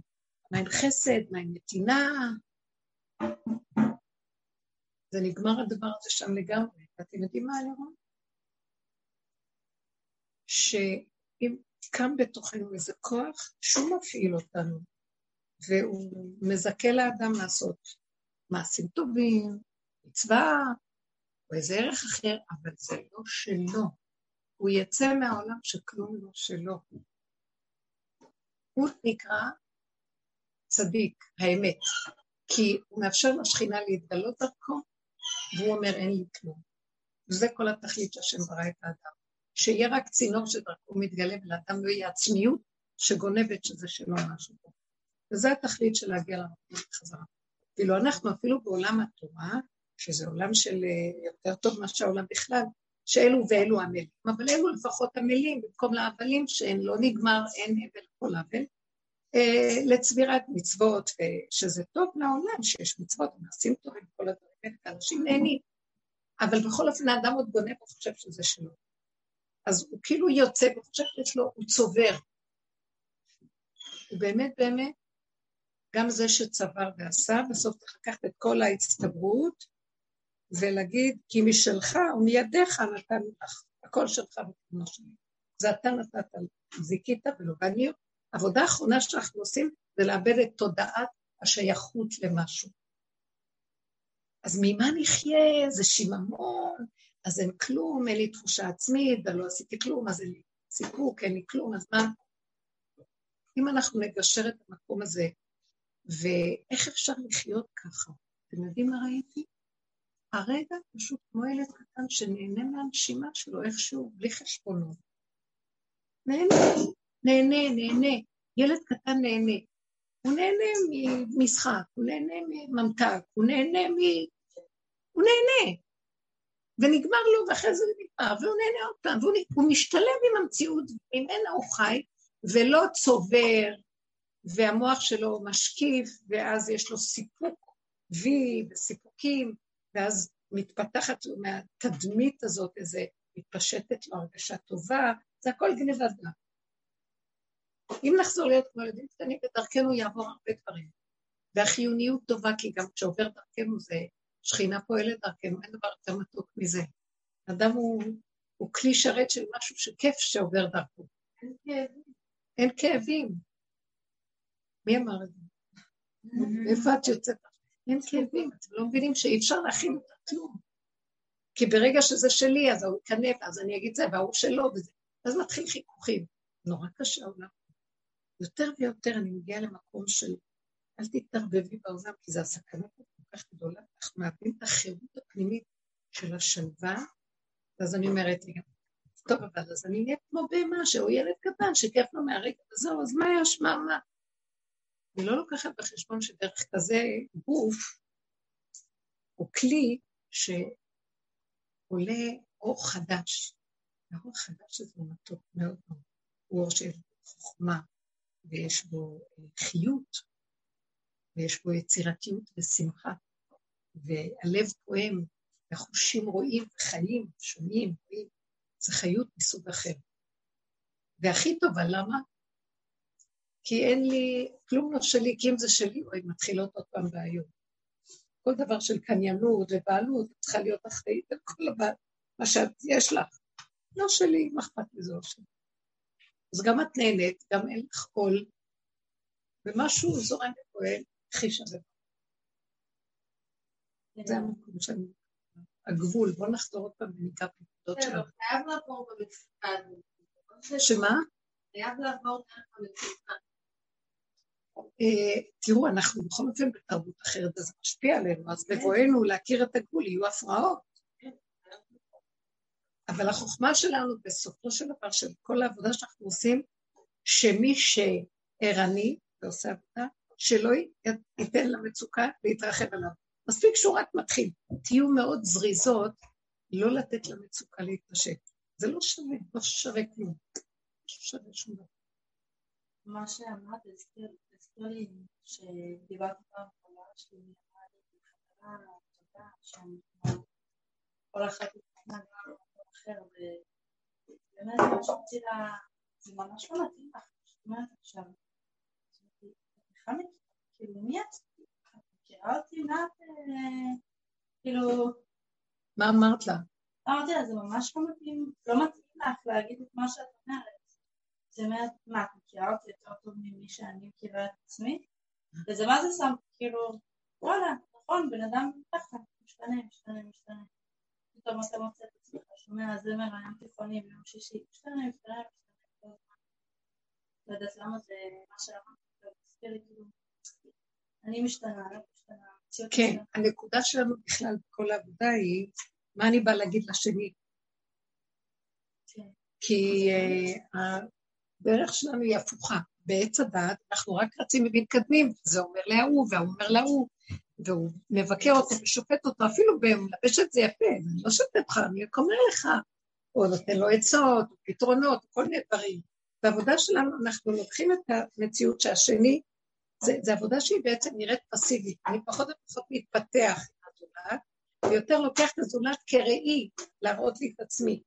מה עם חסד? מה עם נתינה? זה נגמר הדבר הזה שם לגמרי. ואתם יודעים מה אני רואה? שאם קם בתוכנו איזה כוח שהוא מפעיל אותנו, והוא מזכה לאדם לעשות מעשים טובים, מצווה, או איזה ערך אחר, אבל זה לא שלו. הוא יצא מהעולם שכלום לא שלו. הוא נקרא צדיק, האמת, כי הוא מאפשר לשכינה להתגלות דרכו, והוא אומר אין לי כלום. וזה כל התכלית שהשם ברא את האדם. שיהיה רק צינור שדרכו מתגלה ולאדם לא יהיה עצמיות שגונבת שזה שלו משהו פה. וזה התכלית של להגיע למקום בחזרה. כאילו אנחנו אפילו בעולם התורה, שזה עולם של אה, יותר טוב מאשר העולם בכלל, שאלו ואלו עמלים, אבל אלו לפחות עמלים במקום להבלים שאין לא נגמר, אין אבל כל אבל, אה, לצבירת מצוות, שזה טוב לעולם שיש מצוות ומעשים טובים, כל הדברים אנשים נהנים, אבל בכל אופן האדם עוד גונב וחושב שזה שלו. אז הוא כאילו יוצא וחושב שיש לו, הוא צובר. ובאמת באמת, גם זה שצבר ועשה, בסוף צריך לקחת את כל ההצטברות ולהגיד, כי משלך ומידיך נתנו לך, הכל שלך וכמו שלי. זה אתה נתת, זיכית ולא. ואני, העבודה האחרונה שאנחנו עושים זה לאבד את תודעת השייכות למשהו. אז ממה נחיה? זה שיממון, אז אין כלום, אין לי תחושה עצמית, ולא עשיתי כלום, אז אין לי סיפוק, אין לי כלום, אז מה? אם אנחנו נגשר את המקום הזה, ואיך אפשר לחיות ככה? אתם יודעים מה ראיתי? הרגע פשוט כמו ילד קטן שנהנה מהנשימה שלו איכשהו, בלי חשבונות. נהנה, נהנה, נהנה. ילד קטן נהנה. הוא נהנה ממשחק, הוא נהנה מממתק, הוא נהנה מ... הוא נהנה. ונגמר לו, ואחרי זה נגמר, והוא נהנה עוד פעם, והוא משתלב עם המציאות, ממנה הוא חי, ולא צובר, והמוח שלו משקיף, ואז יש לו סיפוק וי וסיפוקים, ואז מתפתחת לו מהתדמית הזאת איזה, מתפשטת לו הרגשה טובה, זה הכל גניבת דם. אם נחזור להיות כמו ילדים קטנים, בדרכנו יעבור הרבה דברים. והחיוניות טובה, כי גם כשעובר דרכנו זה שכינה פועלת דרכנו, אין דבר יותר מתוק מזה. אדם הוא, הוא כלי שרת של משהו שכיף שעובר דרכו. אין כאבים. אין כאבים. מי אמר את זה? איפה את יוצאת? אין כאבים, אתם לא מבינים שאי אפשר להכין אותה כלום. כי ברגע שזה שלי, אז ההוא ייכנף, אז אני אגיד זה, וההוא שלו, וזה. אז מתחיל חיכוכים. נורא קשה העולם. יותר ויותר אני מגיעה למקום של אל תתערבבי בעולם, כי זו הסכנה כך גדולה. אנחנו מאבדים את החירות הפנימית של השלווה, ואז אני אומרת טוב, אבל אז אני נהיית כמו בהמה, שהוא ילד קטן שכיף לו מהרגע, וזהו, אז מה יש, מה, מה? אני לא לוקחת בחשבון שדרך כזה גוף הוא כלי שעולה אור חדש. האור החדש הזה הוא מתוק מאוד מאוד. הוא אור של חוכמה, ויש בו אה, חיות, ויש בו יצירתיות ושמחה, והלב פועם, והחושים רואים וחיים, שומעים, רואים. זה חיות מסוג אחר. והכי טובה, למה? כי אין לי, כלום לא שלי, כי אם זה שלי, אוי, מתחילות עוד פעם בעיות. כל דבר של קניינות ובעלות, צריכה להיות אחראית על כל הבעל, מה שאת, יש לך. לא שלי, מה אכפת לי זה לא שלי. אז גם את נהנית, גם אין לך עול, ומשהו זורם ופועל, הכי שווה. זה המקום שאני... הגבול, בואו נחזור עוד פעם וניגע בנקודות שלנו. חייב לעבור במצוקה. שמה? חייב לעבור דרך המצוקה. אה, תראו, אנחנו בכל אופן בתרבות אחרת, אז זה משפיע עלינו, אז בבואנו להכיר את הגבול יהיו הפרעות. אבל החוכמה שלנו בסופו של דבר, של כל העבודה שאנחנו עושים, שמי שערני ועושה עבודה, שלא ייתן למצוקה להתרחב עליו. מספיק שהוא רק מתחיל. תהיו מאוד זריזות לא לתת למצוקה להתפשט. זה לא שווה, לא שווה כלום. לא שווה שום דבר. מה שאמרת, אסתר, לי, שדיברת פעם על שלי, אמרתי, בכוונה, תודה, שאני כל אחת אחר, ובאמת חשבתי לה, זה ממש לא מתאים לך, זאת אומרת עכשיו, כאילו מי את? אותי? מה את, כאילו... מה אמרת לה? אמרתי לה, זה ממש לא מתאים, לא מתאים לך להגיד את מה שאת אומרת. זה אומרת, מה, את מכירה אותי יותר טוב ממי שאני מכירה את עצמי? וזה מה זה שם, כאילו, וואלה, נכון, בן אדם ככה, משתנה, משתנה, משתנה. פתאום אתה מוצא את עצמך, שומע זמר היום תיכוני ביום שישי, משתנה, משתנה, משתנה. לא יודעת למה זה מה שאמרתי, זה מזכיר לי כאילו, אני משתנה, אני משתנה. כן, הנקודה שלנו בכלל בכל העבודה היא, מה אני באה להגיד לשני? כן. כי אה, הדרך שלנו היא הפוכה. בעץ הדעת אנחנו רק רצים ומתקדמים, זה אומר להוא והוא אומר להוא, והוא מבקר אותו ושופט אותו, אפילו במלבש את זה יפה, אני לא שופט אותך, אני רק אומר לך, או נותן לו עצות, פתרונות, כל מיני דברים. בעבודה שלנו אנחנו לוקחים את המציאות שהשני, זו עבודה שהיא בעצם נראית פסיבית, אני פחות ופחות מתפתח עם הזולת, ויותר לוקח את הזולת כראי להראות לי את עצמי.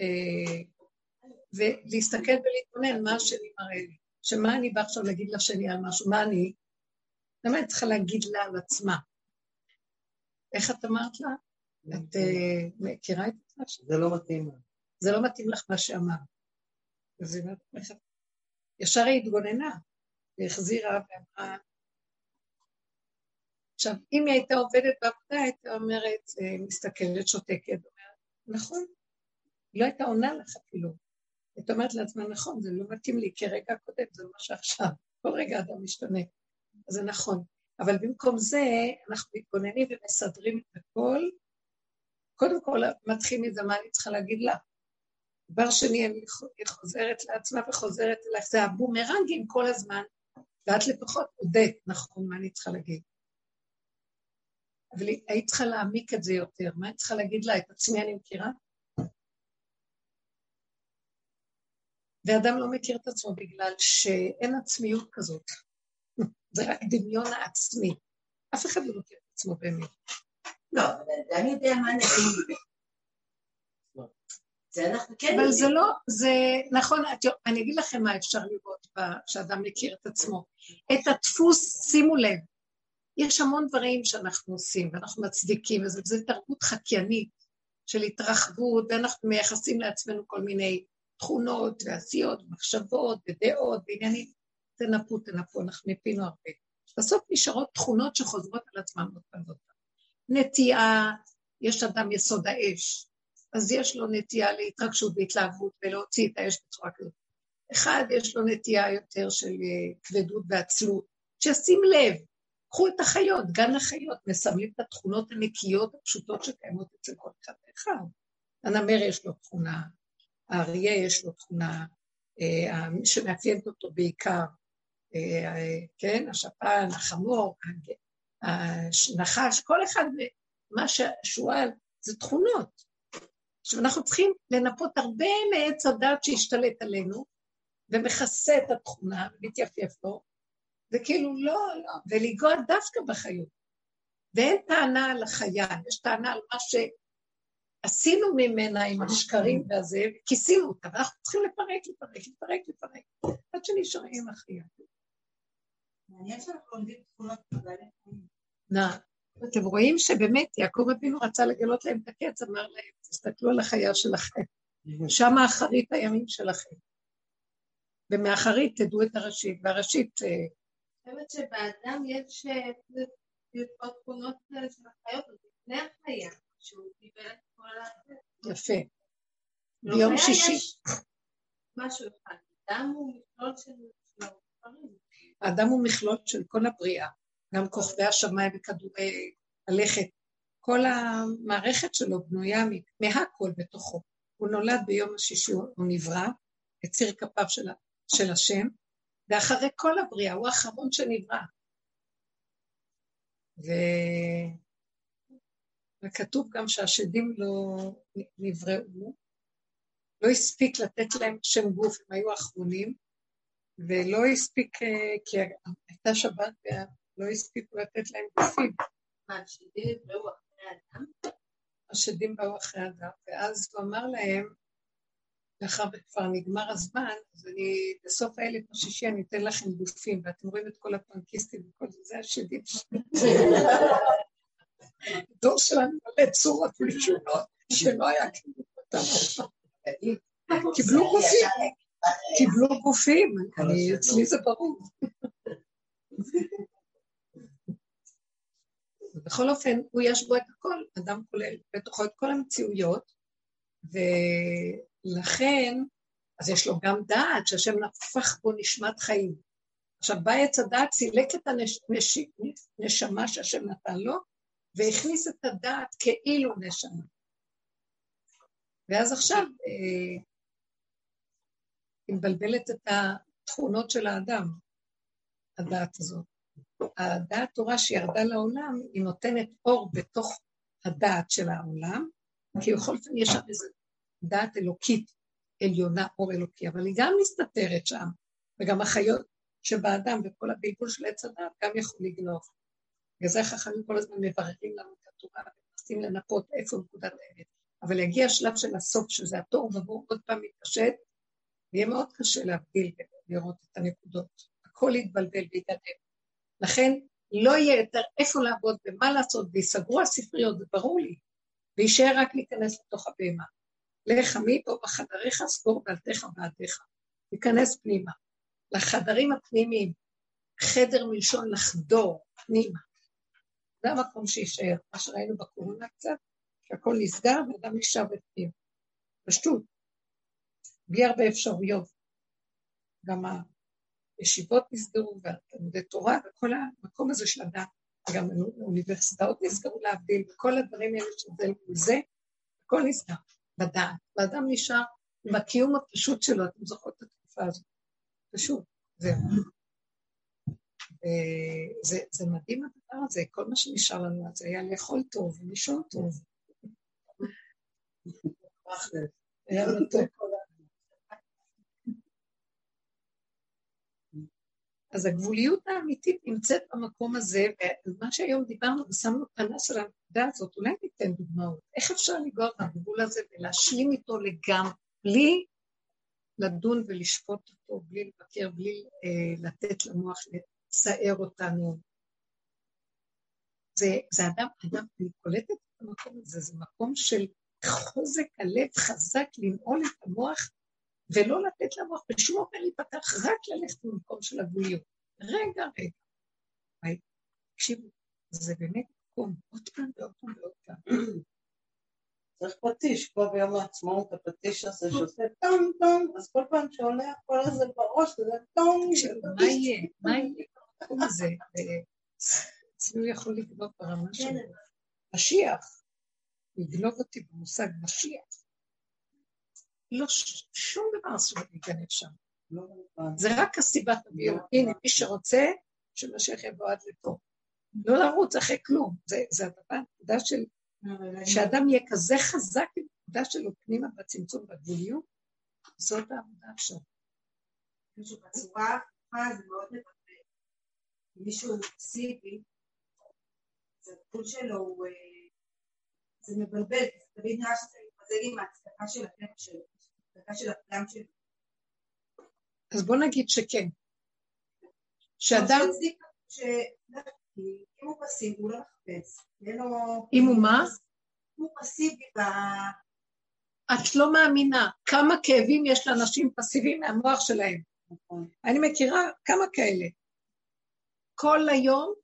אה, ולהסתכל ולהתבונן מה השני מראה לי. שמה אני באה עכשיו להגיד לשני על משהו, מה אני? למה אני צריכה להגיד לה על עצמה? איך את אמרת לה? את אה, מכירה את זה? זה לא מתאים זה לא מתאים לך מה שאמרת. אז היא אומרת, ישר היא התגוננה, והחזירה ואמרה... עכשיו, אם היא הייתה עובדת בעבודה, הייתה אומרת, אה, מסתכלת, שותקת, אומרת, נכון, היא לא הייתה עונה לך אפילו. את אומרת לעצמה, נכון, זה לא מתאים לי כרגע הקודם, זה מה שעכשיו, כל רגע אדם משתנה. אז זה נכון. אבל במקום זה, אנחנו מתבוננים ומסדרים את הכל. קודם כל, מתחיל מזה מה אני צריכה להגיד לה. דבר שני, אני חוזרת לעצמה וחוזרת אלייך, זה הבומרנגים כל הזמן, ואת לפחות הודית, נכון, מה אני צריכה להגיד. אבל היית צריכה להעמיק את זה יותר, מה אני צריכה להגיד לה? את עצמי אני מכירה? ואדם לא מכיר את עצמו בגלל שאין עצמיות כזאת. זה רק דמיון העצמי. אף אחד לא מכיר את עצמו באמת. לא, אבל אני יודע מה נעים. זה אנחנו כן אבל זה לא, זה נכון, אני אגיד לכם מה אפשר לראות כשאדם מכיר את עצמו. את הדפוס, שימו לב, יש המון דברים שאנחנו עושים ואנחנו מצדיקים, וזו תרבות חקיינית של התרחבות, ואנחנו מייחסים לעצמנו כל מיני תכונות ועשיות ומחשבות ודעות ועניינים. תנפו, תנפו, אנחנו ניפינו הרבה. בסוף נשארות תכונות שחוזרות על עצמן עוד פעם ועוד פעם. נטייה, יש אדם יסוד האש, אז יש לו נטייה להתרגשות והתלהבות ולהוציא את האש בצורה כזאת. אחד, יש לו נטייה יותר של אה, כבדות ועצלות, שישים לב, קחו את החיות, גן החיות, מסמלים את התכונות הנקיות הפשוטות שקיימות אצל כל אחד ואחד. הנמר יש לו תכונה האריה יש לו תכונה אה, שמאפיינת אותו בעיקר, אה, כן, השפן, החמור, הנחש, כל אחד מה שהשועל זה תכונות. עכשיו אנחנו צריכים לנפות הרבה מעץ הדת שהשתלט עלינו ומכסה את התכונה ומתייפייף לו, וכאילו לא, לא, ולגוע דווקא בחיות. ואין טענה על החיה, יש טענה על מה ש... עשינו ממנה עם השקרים והזה, כיסינו אותה, ואנחנו צריכים לפרק, לפרק, לפרק, לפרק, עד שנשארים אחיה. מעניין שאנחנו לומדים תכונות נא, אתם רואים שבאמת יעקב אבינו רצה לגלות להם את הקץ, אמר להם, תסתכלו על החיה שלכם, שם האחרית הימים שלכם. ומאחרית תדעו את הראשית, והראשית... אה, אני חושבת שבאדם יש אה, תכונות של החיות, לפני החיה. יפה. ביום שישי. משהו אחד, אדם הוא מכלול של. האדם הוא מכלול של כל הבריאה, גם כוכבי השמיים וכדורי הלכת. כל המערכת שלו בנויה מהכל בתוכו. הוא נולד ביום השישי, הוא נברא, יציר כפיו של, של השם, ואחרי כל הבריאה, הוא האחרון שנברא. ו... וכתוב גם שהשדים לא נבראו, לא הספיק לתת להם שם גוף, הם היו אחרונים, ולא הספיק, אה, כי הייתה שבת ולא הספיקו לתת להם גופים. מה, השדים נבראו אחרי אדם? השדים באו אחרי אדם, ואז הוא אמר להם, מאחר וכבר נגמר הזמן, אז אני, בסוף האלף השישי אני אתן לכם גופים, ואתם רואים את כל הפנקיסטים וכל זה, זה השדים דור שלנו מלא צורות ולשונות, שלא היה כאילו אותם. קיבלו גופים, קיבלו גופים, אצלי זה ברור. בכל אופן, הוא יש בו את הכל, אדם כולל בתוכו את כל המציאויות, ולכן, אז יש לו גם דעת שהשם נפח בו נשמת חיים. עכשיו, בא עץ הדעת, סילק את הנשמה שהשם נתן לו, והכניס את הדעת כאילו נשמה. ואז עכשיו אה, היא מבלבלת את התכונות של האדם, הדעת הזאת. הדעת תורה שירדה לעולם, היא נותנת אור בתוך הדעת של העולם, כי בכל אופן יש שם איזו דעת אלוקית עליונה, אור אלוקי, אבל היא גם מסתתרת שם, וגם החיות שבאדם וכל הבלבול של עץ הדעת גם יכול לגנוב. בגלל זה החכמים כל הזמן מבררים לנו את התורה ומנסים לנפות איפה נקודת האמת. אבל יגיע השלב של הסוף, שזה התור ובואו עוד פעם מתפשט, ויהיה מאוד קשה להבדיל ולראות את הנקודות. הכל יתבלבל ויתגדם. לכן לא יהיה יותר איפה לעבוד ומה לעשות, ויסגרו הספריות, זה ברור לי, ויישאר רק להיכנס לתוך הבהמה. לך מפה בחדריך סגור בעלתך ועדיך. להיכנס פנימה. לחדרים הפנימיים, חדר מלשון לחדור פנימה. זה המקום שיישאר, מה שראינו בקורונה קצת, שהכל נסגר ואדם נשאר בפנים. פשטות, בלי הרבה אפשרויות. גם הישיבות נסגרו והתלמודי תורה וכל המקום הזה של הדת, וגם האוניברסיטאות נסגרו להבדיל, וכל הדברים האלה שזה מול זה, הכל נסגר בדעת. ואדם נשאר עם הקיום הפשוט שלו, אתם זוכרות את התקופה הזאת. פשוט, זהו. זה, זה מדהים הדבר הזה, כל מה שנשאר לנו אז היה לאכול טוב ולישון טוב. היה מתוק. אז הגבוליות האמיתית נמצאת במקום הזה, ומה שהיום דיברנו ושמנו פנס על הנקודה הזאת, אולי ניתן דוגמאות. איך אפשר לגוע בגבול הזה ולהשלים איתו לגמרי, בלי לדון ולשפוט אותו, בלי לבקר, בלי אה, לתת למוח לצער אותנו. זה, זה אדם, אדם, אני קולטת את המקום הזה, זה מקום של חוזק הלב חזק לנעול את המוח ולא לתת למוח בשום אופן להיפתח, רק ללכת במקום של הגבוליות. רגע, רגע. תקשיבו, זה באמת מקום, עוד פעם ועוד פעם ועוד פעם. צריך פטיש, כמו ביום העצמאות, הפטיש הזה שעושה טום טום, אז כל פעם שעולה הקול הזה בראש, זה טום. מה יהיה? מה יהיה במקום הזה? אצלי הוא יכול לגנוב ברמה שלו. משיח, לגנוב אותי במושג משיח. לא, שום דבר אסור להיכנס שם. זה רק הסיבה תביאו. הנה, מי שרוצה, שמשיח יבוא עד לפה. לא לרוץ אחרי כלום. זה הדבר, הנקודה של... שאדם יהיה כזה חזק עם הנקודה שלו פנימה בצמצום בגבוליות, זאת העבודה עכשיו. בצורה הפוכה זה מאוד מבלבל. מישהו פסיבי, זה הגבול שלו. אה, זה מבלבל, זה תמיד נראה שזה מתמזג עם ההצדקה של הטבע שלו. אז בוא נגיד שכן. שאדם... אם הוא פסיבי הוא לא מחפש. אם הוא מה? הוא פסיבי ב... את לא מאמינה כמה כאבים יש לאנשים פסיביים מהמוח שלהם. נכון. אני מכירה כמה כאלה. כל היום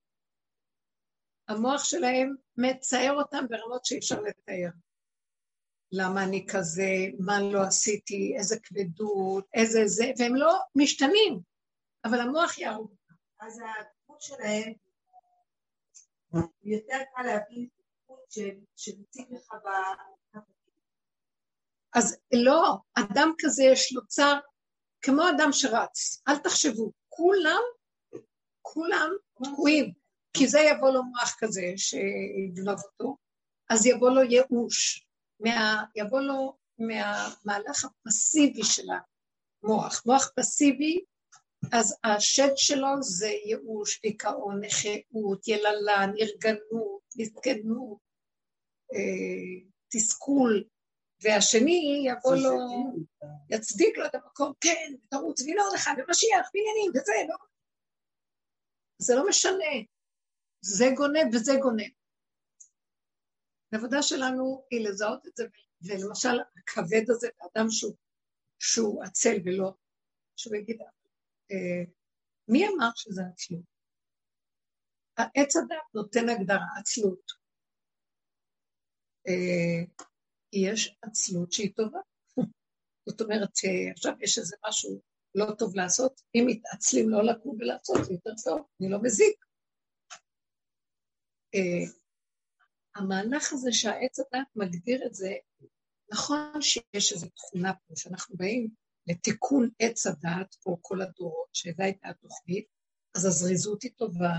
המוח שלהם מצער אותם ברמות שאי אפשר לתאר. למה אני כזה, מה לא עשיתי, איזה כבדות, איזה זה, והם לא משתנים, אבל המוח יהרוג. אז הדמות שלהם, יותר קל להבין דמות שמציג לך ב... אז לא, אדם כזה יש לו צער כמו אדם שרץ, אל תחשבו, כולם, כולם תקועים, כי זה יבוא לו מוח כזה שיגנוב אותו, אז יבוא לו ייאוש, מה, יבוא לו מהמהלך הפסיבי של המוח. מוח פסיבי, אז השד שלו זה ייאוש, דיכאון, נכאות, יללה, נרגנות, מסכנות, אה, תסכול, והשני יבוא לו, יצדיק לו את המקום, כן, תרוץ, והנה עוד אחד, ומשיח, ועניינים, וזה, לא. זה לא משנה. זה גונב וזה גונב. העבודה שלנו היא לזהות את זה, ולמשל הכבד הזה, אדם שהוא, שהוא עצל ולא, שהוא יגיד, אה, מי אמר שזה עצלות? העץ הדת נותן הגדרה, עצלות. אה, יש עצלות שהיא טובה. זאת אומרת שעכשיו יש איזה משהו לא טוב לעשות, אם מתעצלים לא לקום ולעשות, זה יותר טוב, אני לא מזיק. אה, המהלך הזה שהעץ הדת מגדיר את זה, נכון שיש איזו תכונה פה, שאנחנו באים לתיקון עץ הדת, או כל הדורות, שזו הייתה התוכנית, אז הזריזות היא טובה,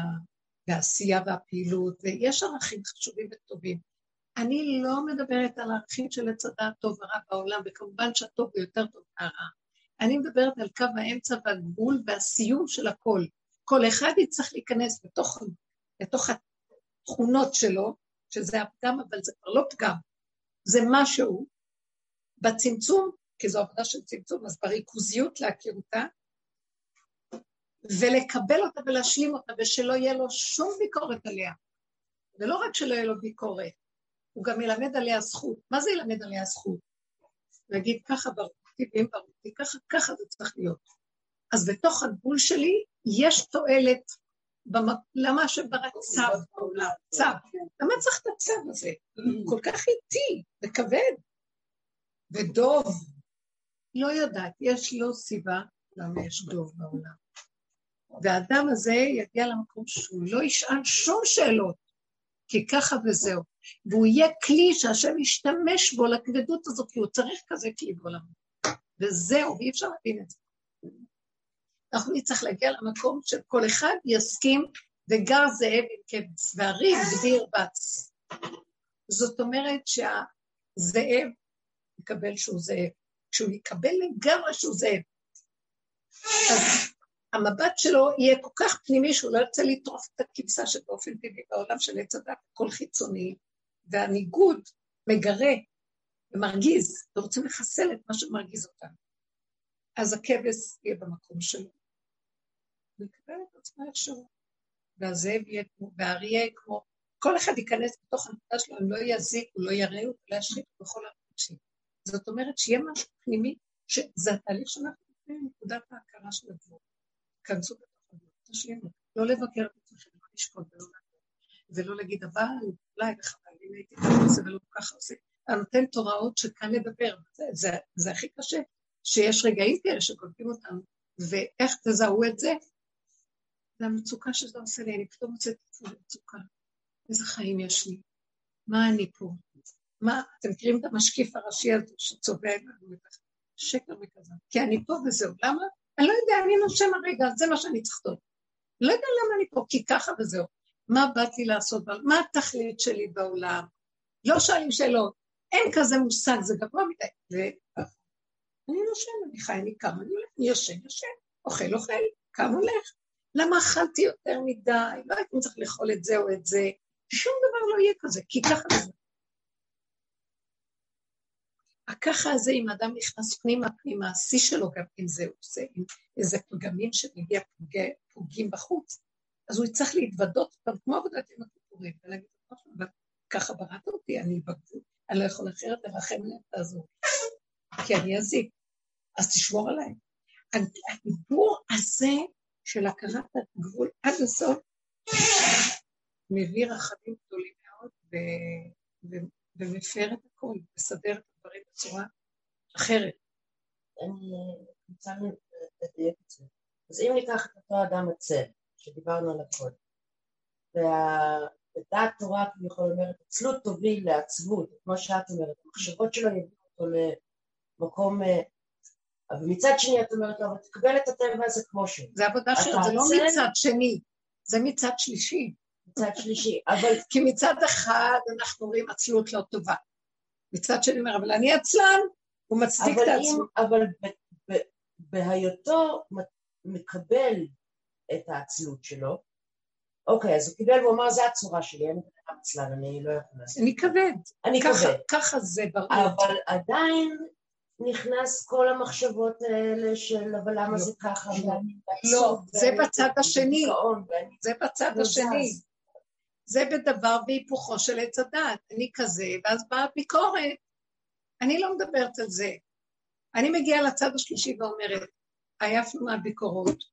והעשייה והפעילות, ויש ערכים חשובים וטובים. אני לא מדברת על הערכים של עץ הדעת טוב ורע בעולם, וכמובן שהטוב הוא יותר טוב מהרע. אני מדברת על קו האמצע והגבול והסיום של הכל. כל אחד יצטרך להיכנס בתוך, בתוך התכונות שלו, שזה הפגם, אבל זה כבר לא פגם, זה משהו, בצמצום, כי זו עבודה של צמצום, אז בריכוזיות להכיר אותה, ולקבל אותה ולהשלים אותה, ושלא יהיה לו שום ביקורת עליה. ולא רק שלא יהיה לו ביקורת, הוא גם ילמד עליה זכות. מה זה ילמד עליה זכות? להגיד ככה ברכתי ואם ברכתי ככה, ככה זה צריך להיות. אז בתוך הגבול שלי יש תועלת. למה שברא צו בעולם, צו. למה צריך את הצו הזה? כל כך איטי וכבד ודוב. לא יודעת, יש לו סיבה למה יש דוב בעולם. והאדם הזה יגיע למקום שהוא לא ישאל שום שאלות, כי ככה וזהו. והוא יהיה כלי שהשם ישתמש בו לכבדות הזאת, כי הוא צריך כזה כלי בעולם. וזהו, אי אפשר להבין את זה. אנחנו נצטרך להגיע למקום שכל אחד יסכים וגר זאב עם כבש, והריב גדיר בץ. זאת אומרת שהזאב יקבל שהוא זאב. כשהוא יקבל לגמרי שהוא זאב, אז המבט שלו יהיה כל כך פנימי שהוא לא ירצה לטרוף את הכבשה שבאופן טבעי בעולם של עץ הדת, הכל חיצוני, והניגוד מגרה ומרגיז, ורוצים לחסל את מה שמרגיז אותם. אז הכבש יהיה במקום שלו. יקבל את עצמו איכשהו. והזאב יהיה כמו, והאריה כמו, כל אחד ייכנס בתוך הנקודה שלו, הם לא יזיק, הוא לא ירעו, לא ישחית בכל הרגשים. זאת אומרת שיהיה משהו פנימי, שזה התהליך שאנחנו עושים נקודת ההכרה של הדבור. כנסו בתוך הדבור, תשלימו. לא לבקר את עצמכם, לא לשקוט ולא ולא להגיד, אבל אולי וחבל, אם הייתי ככה ולא ככה עושה. אתה נותן תוראות שקל לדבר, זה, זה, זה הכי קשה, שיש רגעים כאלה שכותבים אותם, ואיך תזהו את זה? זה המצוקה שזה עושה לי, אני פתאום מוצאת את עצמי במצוקה. איזה חיים יש לי? מה אני פה? מה, אתם מכירים את המשקיף הראשי הזה שצובע לנו את השקר וכזה? כי אני פה וזהו. למה? אני לא יודע, אני נושם הרגע, זה מה שאני צריך לכתוב. לא יודע למה אני פה, כי ככה וזהו. מה באתי לעשות, מה התכלית שלי בעולם? לא שואלים שאלות, אין כזה מושג, זה גבוה מדי. אני נושם, אני חי, אני קם, אני הולך, אני יושן, יושן, אוכל, אוכל, קם, הולך. למה אכלתי יותר מדי? לא הייתי צריך לאכול את זה או את זה. שום דבר לא יהיה כזה, כי ככה זה. הככה הזה, אם אדם נכנס פנימה, פנימה, השיא שלו גם אם זה עושה, עם איזה פגמים שמגיע פוגעים בחוץ, אז הוא יצטרך להתוודות אותם כמו עבודת יום הכיפורים, ולהגיד, ככה בראת אותי, אני בגבול, אני לא יכול אחרת לרחם עליהם, תעזור. כי אני אזיק, אז תשמור עליי. הדיבור הזה של הכרת הגבול עד הסוף מביא רחמים גדולים מאוד ו- ומפר את הכל, מסדר את הדברים בצורה אחרת. אני רוצה לדייק את זה. אז אם ניקח את אותו אדם הצל, שדיברנו על הכל. ודעת תורה כביכול אומרת, עצלות תוביל לעצבות, כמו שאת אומרת, המחשבות שלו יביאו אותו למקום... אבל מצד שני את אומרת לו, אבל תקבל את הטבע הזה כמו שהוא. זה עבודה שלו, זה לא מצד שני, זה מצד שלישי. מצד שלישי, אבל... כי מצד אחד אנחנו רואים עצלות לא טובה. מצד שני אומר, אבל אני עצלן, הוא מצדיק את העצלות. אבל בהיותו מקבל את העצלות שלו, אוקיי, אז הוא קיבל והוא אמר, זה הצורה שלי, אני בן עצלן, אני לא יכול לעשות. אני כבד. אני כבד. ככה זה ברור. אבל עדיין נכנס כל המחשבות האלה של אבל למה זה ככה, ואני לא, זה בצד השני. זה בצד לא השני. זה בדבר והיפוכו של עץ הדעת. אני כזה, ואז באה הביקורת. אני לא מדברת על זה. אני מגיעה לצד השלישי ואומרת, עייפנו מהביקורות,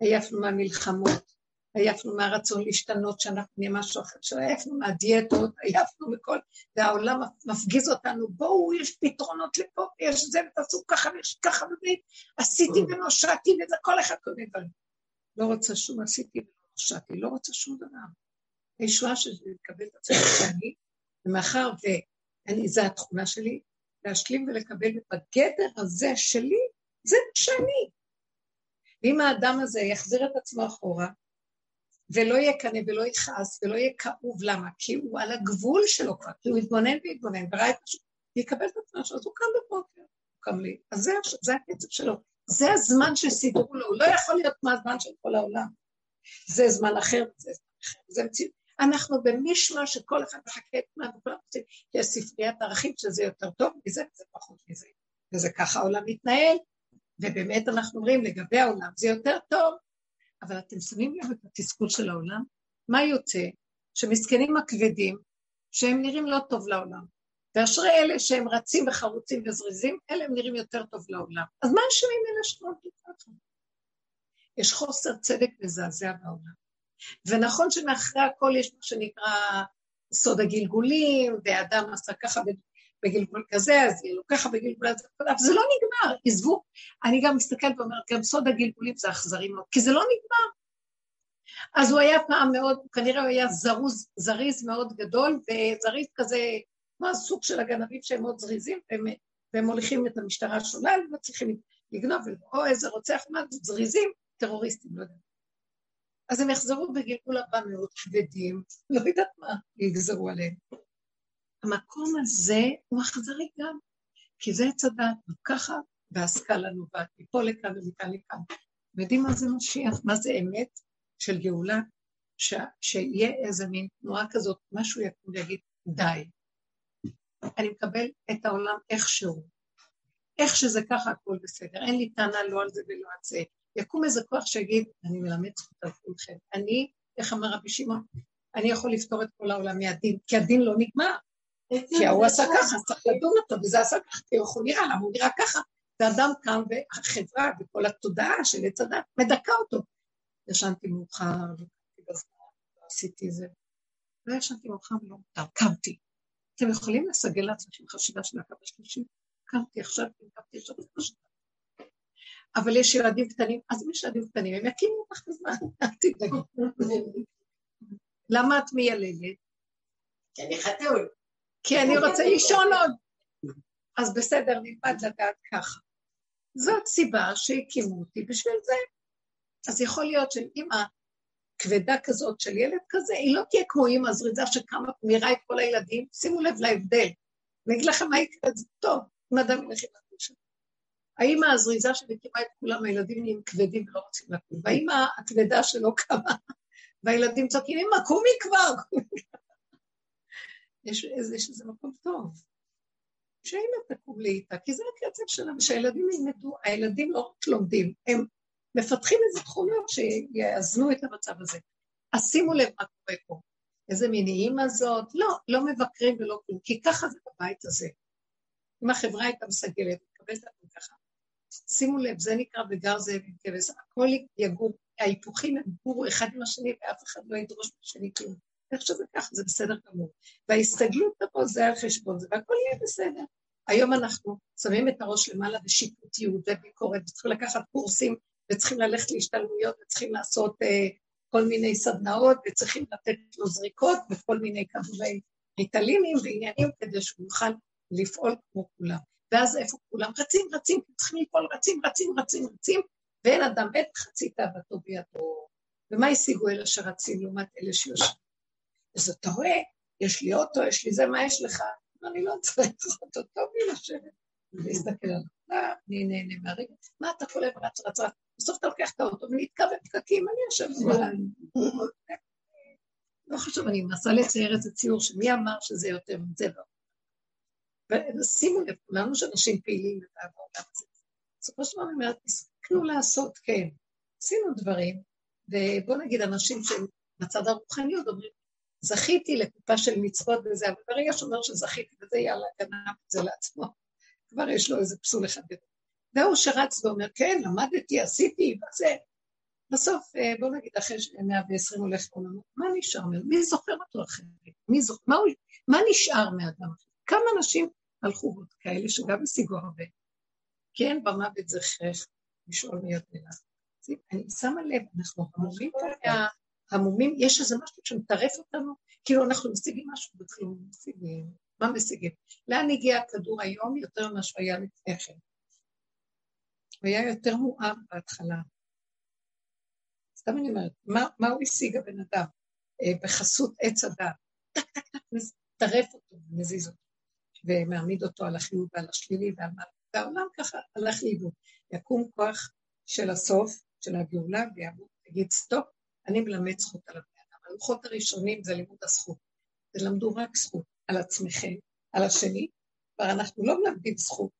עייפנו מהמלחמות, עייפנו מהרצון להשתנות, שאנחנו נהיה משהו אחר, שעייפנו מהדיאטות, עייפנו מכל, והעולם מפגיז אותנו, בואו, יש פתרונות לפה, ויש זה, ותעשו ככה, ויש ככה, ועשיתי ונושעתי, וזה כל אחד כל מיני דברים. לא רוצה שום עשיתי ונושעתי, לא רוצה שום דבר. הישועה שלי לקבל את עצמי שאני, ומאחר ואני, זו התכונה שלי, להשלים ולקבל בגדר הזה שלי, זה שאני. ואם האדם הזה יחזיר את עצמו אחורה, ולא יקנא ולא יכעס ולא יהיה כאוב, למה? כי הוא על הגבול שלו כבר, כי הוא התבונן והתבונן וראה את משהו, ויקבל את עצמו, אז הוא קם בבוקר, הוא קם לי. אז זה, זה הקצב שלו. זה הזמן שסידרו לו, הוא לא יכול להיות כמו הזמן של כל העולם. זה זמן אחר וזה זמן אחר, זה מציאות. אנחנו במישמע שכל אחד מחכה את מה וכולם רוצים, יש ספריית ערכים שזה יותר טוב מזה וזה פחות מזה. וזה ככה העולם מתנהל, ובאמת אנחנו אומרים לגבי העולם זה יותר טוב, אבל אתם שמים לב את התסכול של העולם? מה יוצא? שמסכנים הכבדים, שהם נראים לא טוב לעולם. ואשרי אלה שהם רצים וחרוצים וזריזים, אלה הם נראים יותר טוב לעולם. אז מה אשמים אלה שלא ככה? יש חוסר צדק מזעזע בעולם. ונכון שמאחרי הכל יש מה שנקרא סוד הגלגולים, ואדם עשה ככה בגלגול כזה, אז יהיה לו ככה בגלגול הזה, אבל זה לא נגמר, עזבו. אני גם מסתכלת ואומרת, גם סוד הגלגולים זה אכזרי מאוד, כי זה לא נגמר. אז הוא היה פעם מאוד, כנראה הוא היה זרוז, זריז מאוד גדול, וזריז כזה, כמו הסוג של הגנבים שהם מאוד זריזים, והם, והם מוליכים את המשטרה שולל, ומצליחים לגנוב, או איזה רוצח, מה זה זריזים, טרוריסטים, לא יודע. אז הם יחזרו בגלגול הבא מאוד כבדים, לא יודעת מה יגזרו עליהם. המקום הזה הוא אכזרי גם, כי זה עץ הדת, וככה, והשכלה נובעת מפה לכאן ומכאן לכאן. יודעים מה זה משיח? מה זה אמת של גאולה? ש... שיהיה איזה מין תנועה כזאת, משהו יקום ויגיד, די. אני מקבל את העולם איכשהו. איך שזה ככה, הכל בסדר. אין לי טענה לא על זה ולא על זה. יקום איזה כוח שיגיד, אני מלמד זכות על כולכם. אני, איך אמר רבי שמעון, אני יכול לפתור את כל העולם מהדין, כי הדין לא נגמר. כי ההוא עשה ככה, צריך לדון אותו, וזה עשה ככה, כי הוא נראה, למה הוא נראה ככה? ואדם קם, והחברה וכל התודעה של עץ הדת מדכא אותו. ישנתי מאוחר, לא עשיתי זה. לא ישנתי מאוחר ולא מותר, קמתי. אתם יכולים לסגל לעצמכם חשיבה של הקו השלישי? קמתי עכשיו, קמתי עכשיו, אבל יש ילדים קטנים, אז אם יש ילדים קטנים, הם יקימו אותך בזמן, אל תדאגי. למה את מייללת? כי אני חתול. כי אני רוצה לישון עוד. אז בסדר, נלמד לדעת ככה. זאת סיבה שהקימו אותי בשביל זה. אז יכול להיות שאימא כבדה כזאת של ילד כזה, היא לא תהיה כמו אימא זריזה שקמה ומירה את כל הילדים, שימו לב להבדל. אני אגיד לכם מה יקרה, זה טוב, אם אדם ילך עם הקושי. האימא הזריזה שמקימה את כולם, הילדים נהיים כבדים ולא רוצים לקום, והאימא הכבדה שלא קמה, והילדים צועקים, אמא, קומי כבר, יש איזה מקום טוב. שאמא תקום לי איתה, כי זה הקצב שלה, ושהילדים ילמדו, הילדים לא רק לומדים, הם מפתחים איזה תכונות שיאזנו את המצב הזה. אז שימו לב מה קורה פה. איזה מין אימא זאת, לא, לא מבקרים ולא כלום, כי ככה זה בבית הזה. אם החברה הייתה מסגלת, מקבלת לנו ככה. שימו לב, זה נקרא בגר זאב עם כבש, הכל יגור, ההיפוכים יגורו אחד עם השני ואף אחד לא ידרוש מהשני כלום. איך שזה ככה, זה בסדר גמור. וההסתגלות פה זה על חשבון זה, והכל יהיה בסדר. היום אנחנו שמים את הראש למעלה בשיפוטיות וביקורת, וצריכים לקחת קורסים, וצריכים ללכת להשתלמויות, וצריכים לעשות אה, כל מיני סדנאות, וצריכים לתת לו זריקות וכל מיני כדורי ריטלינים ועניינים, כדי שהוא יוכל לפעול כמו כולם. ואז איפה כולם? רצים, רצים, צריכים לפעול, רצים, רצים, רצים, רצים, ואין אדם מת חצי תאוותו בידו. ומה השיגו אלה שרצים לעומת אלה שיושבים? אז אתה רואה, יש לי אוטו, יש לי זה, מה יש לך? אני לא צריך אוטו, טוב לי לשבת. להסתכל על העולם, אני נהנה מהרגע. מה אתה כל הזמן רץ, רץ, רץ? בסוף אתה לוקח את האוטו ונתקע בפקקים, אני יושב בזמן. לא חשוב, אני מנסה לצייר איזה ציור שמי אמר שזה יותר מזה לא. ושימו לב, כולנו שאנשים פעילים בעולם הזה. בסופו של דבר אני אומרת, הספקנו לעשות, כן. עשינו דברים, ובוא נגיד אנשים שהם בצד הרוחניות אומרים, זכיתי לקופה של מצוות וזה, אבל ברגע שאומר שזכיתי וזה, יאללה, גנב את זה לעצמו. כבר יש לו איזה פסול אחד גדול. והוא שרץ ואומר, כן, למדתי, עשיתי, וזה. בסוף, אה, בוא נגיד, אחרי 120 הולך לעולמו, מה נשאר? מי זוכר אותו אחרי? מי זוכר? מה, מה נשאר מאדם? כמה אנשים הלכו עוד כאלה שגם השיגו הרבה. כן, במוות זה הכרח לשאול מי יודע. אני שמה לב, אנחנו המומים כרגע, המומים, יש איזה משהו שמטרף אותנו, כאילו אנחנו משיגים משהו, וכאילו משיגים, מה משיגים? לאן הגיע הכדור היום יותר ממה שהוא היה לפני כן? הוא היה יותר מואר בהתחלה. סתם אני אומרת, מה, מה הוא השיג הבן אדם אה, בחסות עץ הדעת? טק טק טק, מטרף אותו, מזיז אותו, ומעמיד אותו על החיוב ועל השלילי ועל מה, והעולם ככה הלך לאיבוד. יקום כוח של הסוף, של הגאולה, ויגיד סטופ, אני מלמד זכות על הבן אדם. הלוחות הראשונים זה לימוד הזכות. תלמדו רק זכות על עצמכם, על השני, כבר אנחנו לא מלמדים זכות,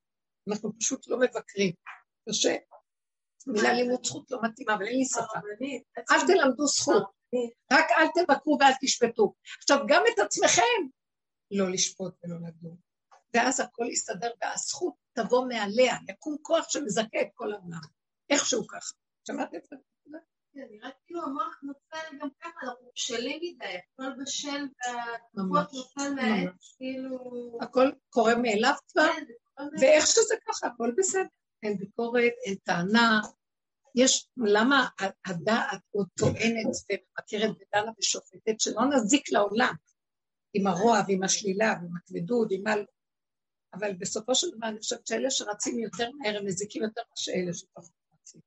אנחנו פשוט לא מבקרים. קשה. מילה לימוד זכות לא מתאימה, אבל אין לי שפה. אל תלמדו זכות, רק אל תבקרו ואל תשפטו. עכשיו, גם את עצמכם לא לשפוט ולא לדון. ואז הכל יסתדר, והזכות תבוא מעליה, יקום כוח שמזכה את כל העולם. איכשהו ככה. שמעת את זה? כן, נראה כאילו המוח נופל גם ככה, אנחנו בשלים מדי, הכל בשל והתקופות נופל מהעץ, כאילו... הכל קורה מאליו כבר, כן, ואיך שזה ככה, הכל בסדר. אין ביקורת, אין טענה. יש, למה הדעת עוד טוענת ומבקרת ודנה ושופטת, שלא נזיק לעולם עם הרוע ועם השלילה ועם הכבדות, עם על... אבל בסופו של דבר אני חושבת שאלה שרצים יותר מהר הם מזיקים יותר מאשר אלה שפחות רצים.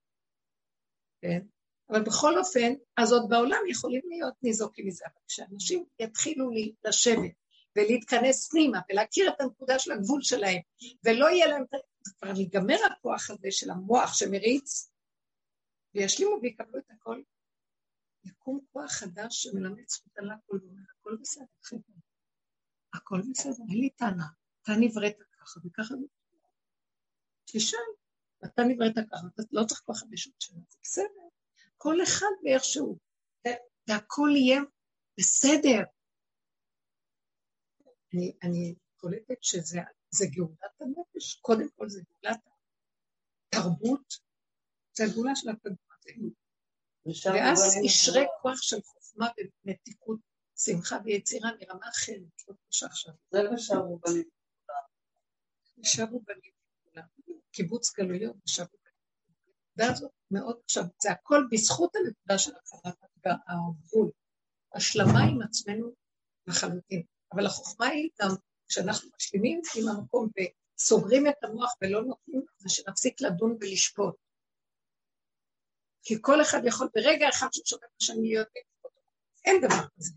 כן? אבל בכל אופן, אז עוד בעולם יכולים להיות ניזוקים מזה, אבל כשאנשים יתחילו לשבת ולהתכנס פנימה ולהכיר את הנקודה של הגבול שלהם, ולא יהיה להם, כבר ייגמר הכוח הזה של המוח שמריץ, וישלימו ויקבלו את הכל. יקום כוח חדש שמלמד זכות על הכל הכל בסדר. הכל בסדר, אין לי טענה. אתה נבראת ככה וככה. תשאל, אתה נבראת ככה, אתה לא צריך כל כך שעות שנה, זה בסדר. כל אחד ואיכשהו. והכל יהיה בסדר. אני, אני קולטת שזה גאולת הנפש, קודם כל זה גאולת התרבות, זה הגאולה של הפגמטים. ואז ישרה כוח של חוכמה ומתיקות, שמחה ויצירה מרמה אחרת, לא קשה עכשיו. זה ושרו בנים. ושרו בנים קיבוץ גלויות ושרו הנקודה הזאת מאוד עכשיו, זה הכל בזכות הנקודה של הכרת הגבול, השלמה עם עצמנו לחלוטין. אבל החוכמה היא גם כשאנחנו משלימים עם המקום וסוגרים את המוח ולא נותנים, זה שנפסיק לדון ולשפוט. כי כל אחד יכול ברגע אחד שהוא שופט שאני להיות לשפוט אין דבר כזה.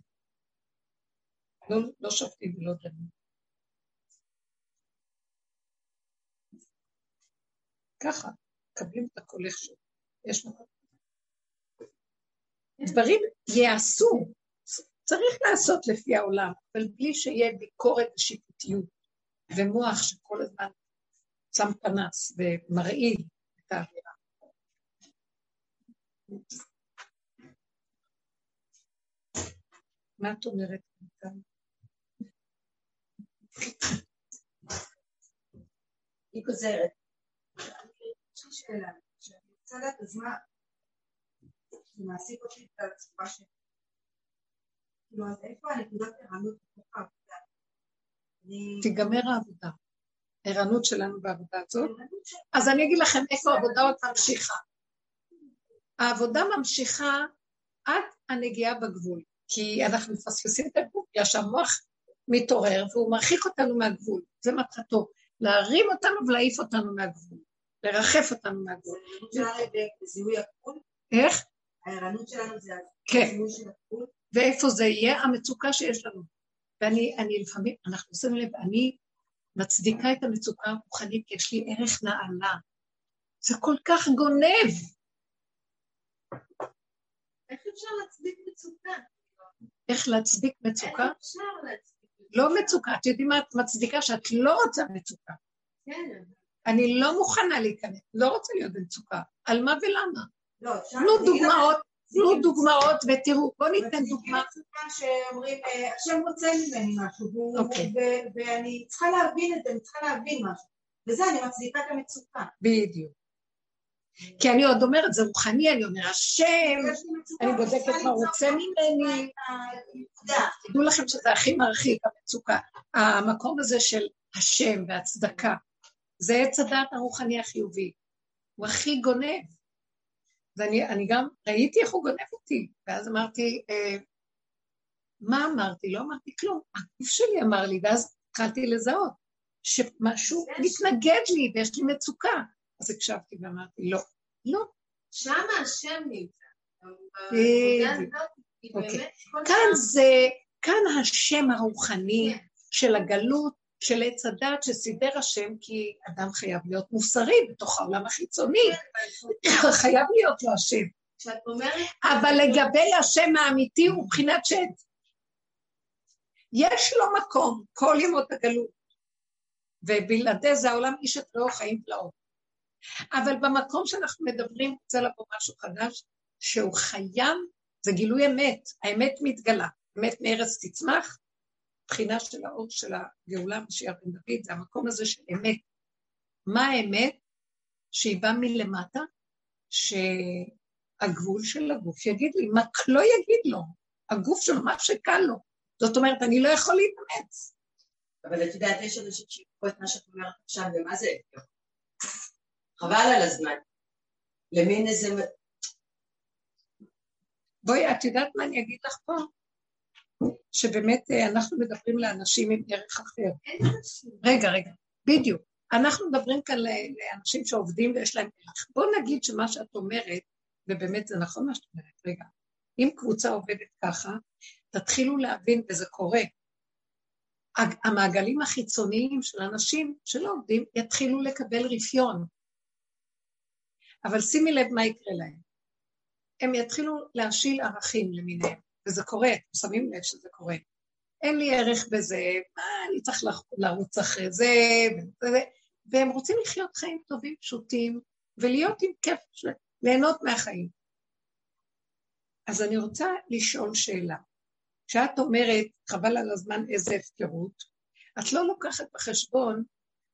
לא, לא שופטים ולא דנים. ככה, מקבלים את הכל איכשהו. יש מקום. דברים ייעשו, צריך לעשות לפי העולם, אבל בלי שיהיה ביקורת ושיפוטיות ומוח שכל הזמן שם פנס ומרעיל את האווירה. מה את אומרת? היא גוזרת. לי שאלה, שאני רוצה לדעת אז מה, זה מעסיק אותי את הצורה שלי. כאילו, אז איפה הנקודת ערנות בתוך העבודה? תיגמר העבודה. ערנות שלנו בעבודה הזאת. אז אני אגיד לכם איפה העבודה עוד ממשיכה. העבודה ממשיכה עד הנגיעה בגבול, כי אנחנו מפספסים את הגבול, בגלל שהמוח מתעורר והוא מרחיק אותנו מהגבול, זה מטרתו, להרים אותנו ולהעיף אותנו מהגבול, לרחף אותנו מהגבול. איך? הערנות שלנו זה כן. הזיהוי של הגבול? ואיפה זה יהיה? המצוקה שיש לנו. ואני אני לפעמים, אנחנו עושים לב, אני מצדיקה את המצוקה הרוחנית, כי יש לי ערך נעלה. זה כל כך גונב. איך אפשר להצדיק מצוקה? איך להצדיק מצוקה? אפשר להצדיק. לא מצוקה, את יודעים מה את מצדיקה שאת לא רוצה מצוקה. כן. אני לא מוכנה להיכנס, לא רוצה להיות במצוקה. על מה ולמה? לא. תנו דוגמאות, תנו דוגמאות ותראו, בואו ניתן דוגמה. מצוקה שאומרים, אה, השם רוצה ממני משהו, אוקיי. ואני צריכה להבין את זה, אני צריכה להבין משהו. וזה, אני מצדיקה את המצוקה. בדיוק. כי אני עוד אומרת, זה רוחני, אני אומר, השם, אני בודקת מה רוצה ממני. תדעו לכם שזה הכי מרחיק, המצוקה. המקום הזה של השם והצדקה, זה עץ הדעת הרוחני החיובי. הוא הכי גונב. ואני אני גם ראיתי איך הוא גונב אותי, ואז אמרתי, אה, מה אמרתי? לא אמרתי כלום. הגוף שלי אמר לי, ואז התחלתי לזהות שמשהו מתנגד לי ויש לי מצוקה. אז הקשבתי ואמרתי, לא, לא. שם השם נמצא. אוקיי. כאן זה, כאן השם הרוחני כן. של הגלות, של עץ הדת שסידר השם, כי אדם חייב להיות מוסרי בתוך העולם החיצוני, חייב להיות לו השם. אבל לגבי השם האמיתי הוא מבחינת שד. יש לו מקום כל ימות הגלות, ובלעדי זה העולם איש את רעהו חיים פלאות. אבל במקום שאנחנו מדברים רוצה לבוא משהו חדש, שהוא חייב, זה גילוי אמת, האמת מתגלה, אמת מארץ תצמח, בחינה של האור של הגאולה משיח בן דוד, זה המקום הזה של אמת. מה האמת? שהיא באה מלמטה, שהגבול של הגוף יגיד לי, מה לא יגיד לו, הגוף שלו, מה שקל לו. זאת אומרת, אני לא יכול להתאמץ. אבל את יודעת, יש אנשים שיקחו את מה שאת אומרת עכשיו, ומה זה? חבל על הזמן. למין איזה... בואי, את יודעת מה אני אגיד לך פה? שבאמת אה, אנחנו מדברים לאנשים עם ערך אחר. רגע, רגע, בדיוק. אנחנו מדברים כאן לאנשים שעובדים ויש להם ערך. בואו נגיד שמה שאת אומרת, ובאמת זה נכון מה שאת אומרת, רגע, אם קבוצה עובדת ככה, תתחילו להבין, וזה קורה, המעגלים החיצוניים של אנשים שלא עובדים יתחילו לקבל רפיון. אבל שימי לב מה יקרה להם. הם יתחילו להשיל ערכים למיניהם, וזה קורה, אתם שמים לב שזה קורה. אין לי ערך בזה, מה אני צריך לרוץ אחרי זה, וזה, והם רוצים לחיות חיים טובים, פשוטים, ולהיות עם כיף, ליהנות מהחיים. אז אני רוצה לשאול שאלה. כשאת אומרת, חבל על הזמן איזה הפקרות, את לא לוקחת בחשבון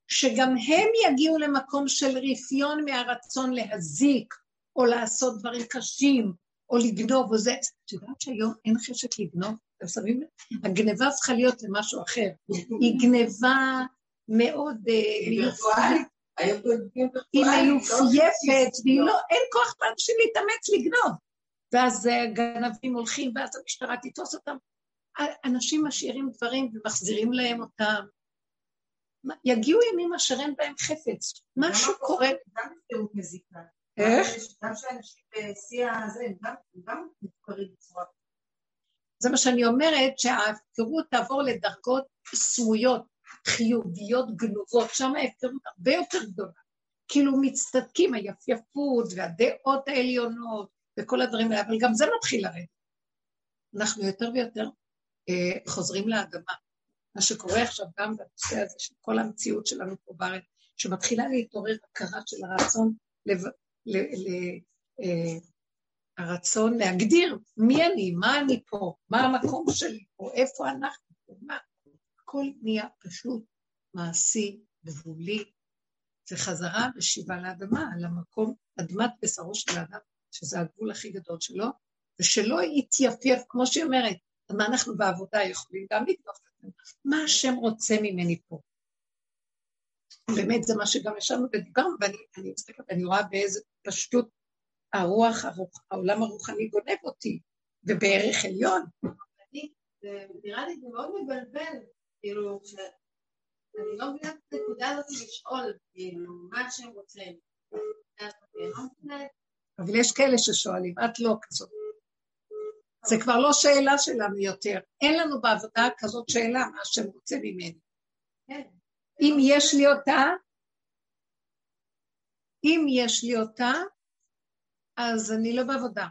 שגם הם יגיעו למקום של רפיון מהרצון להזיק, או לעשות דברים קשים, או לגנוב, או זה. את יודעת שהיום אין חשק לגנוב? אתם שמים לב? הגניבה צריכה להיות למשהו אחר. היא גניבה מאוד... אה, היא. מיופייפת, והיא לא, אין כוח לאנשים להתאמץ לגנוב. ואז אה, הגנבים הולכים, ואז המשטרה תתפוס אותם. אנשים משאירים דברים ומחזירים להם אותם. יגיעו ימים אשר אין בהם חפץ. משהו גם קורה. גם מזיקה. איך? גם שאנשים בשיא הזה, הם גם- הם גם מופקרים בצורה... זה מה שאני אומרת, שההפקרות תעבור לדרגות סמויות, חיוביות, גנובות, שם ההפקרות הרבה יותר גדולה. כאילו מצטדקים, היפייפות והדעות העליונות וכל הדברים האלה, אבל גם זה מתחיל לרדת. אנחנו יותר ויותר אה, חוזרים לאדמה. מה שקורה עכשיו גם בנושא הזה של כל המציאות שלנו פה בארץ, שמתחילה להתעורר הכרה של הרצון, ל, אה, הרצון להגדיר מי אני, מה אני פה, מה המקום שלי פה, איפה אנחנו פה, מה. הכל נהיה פשוט מעשי, גבולי. זה חזרה ושיבה לאדמה, על המקום, אדמת בשרו של האדם, שזה הגבול הכי גדול שלו, ושלא יתייפייף, כמו שהיא אומרת, מה אנחנו בעבודה יכולים גם לגנוב את עצמנו? מה השם רוצה ממני פה? באמת זה מה שגם ישבנו ודיברנו, ואני אני מסתכלת, אני רואה באיזה פשטות הרוח, הרוח, העולם הרוחני גונב אותי, ובערך עליון. אני- זה נראה לי זה מאוד מבלבל, כאילו, אני לא מבינה את הנקודה הזאת לשאול, כאילו, מה מבינה את אבל יש כאלה ששואלים, את לא כזאת. זה כבר לא שאלה שלנו יותר. אין לנו בעבודה כזאת שאלה, מה השם רוצה ממני. כן. אם יש לי אותה, אם יש לי אותה, אז אני לא בעבודה.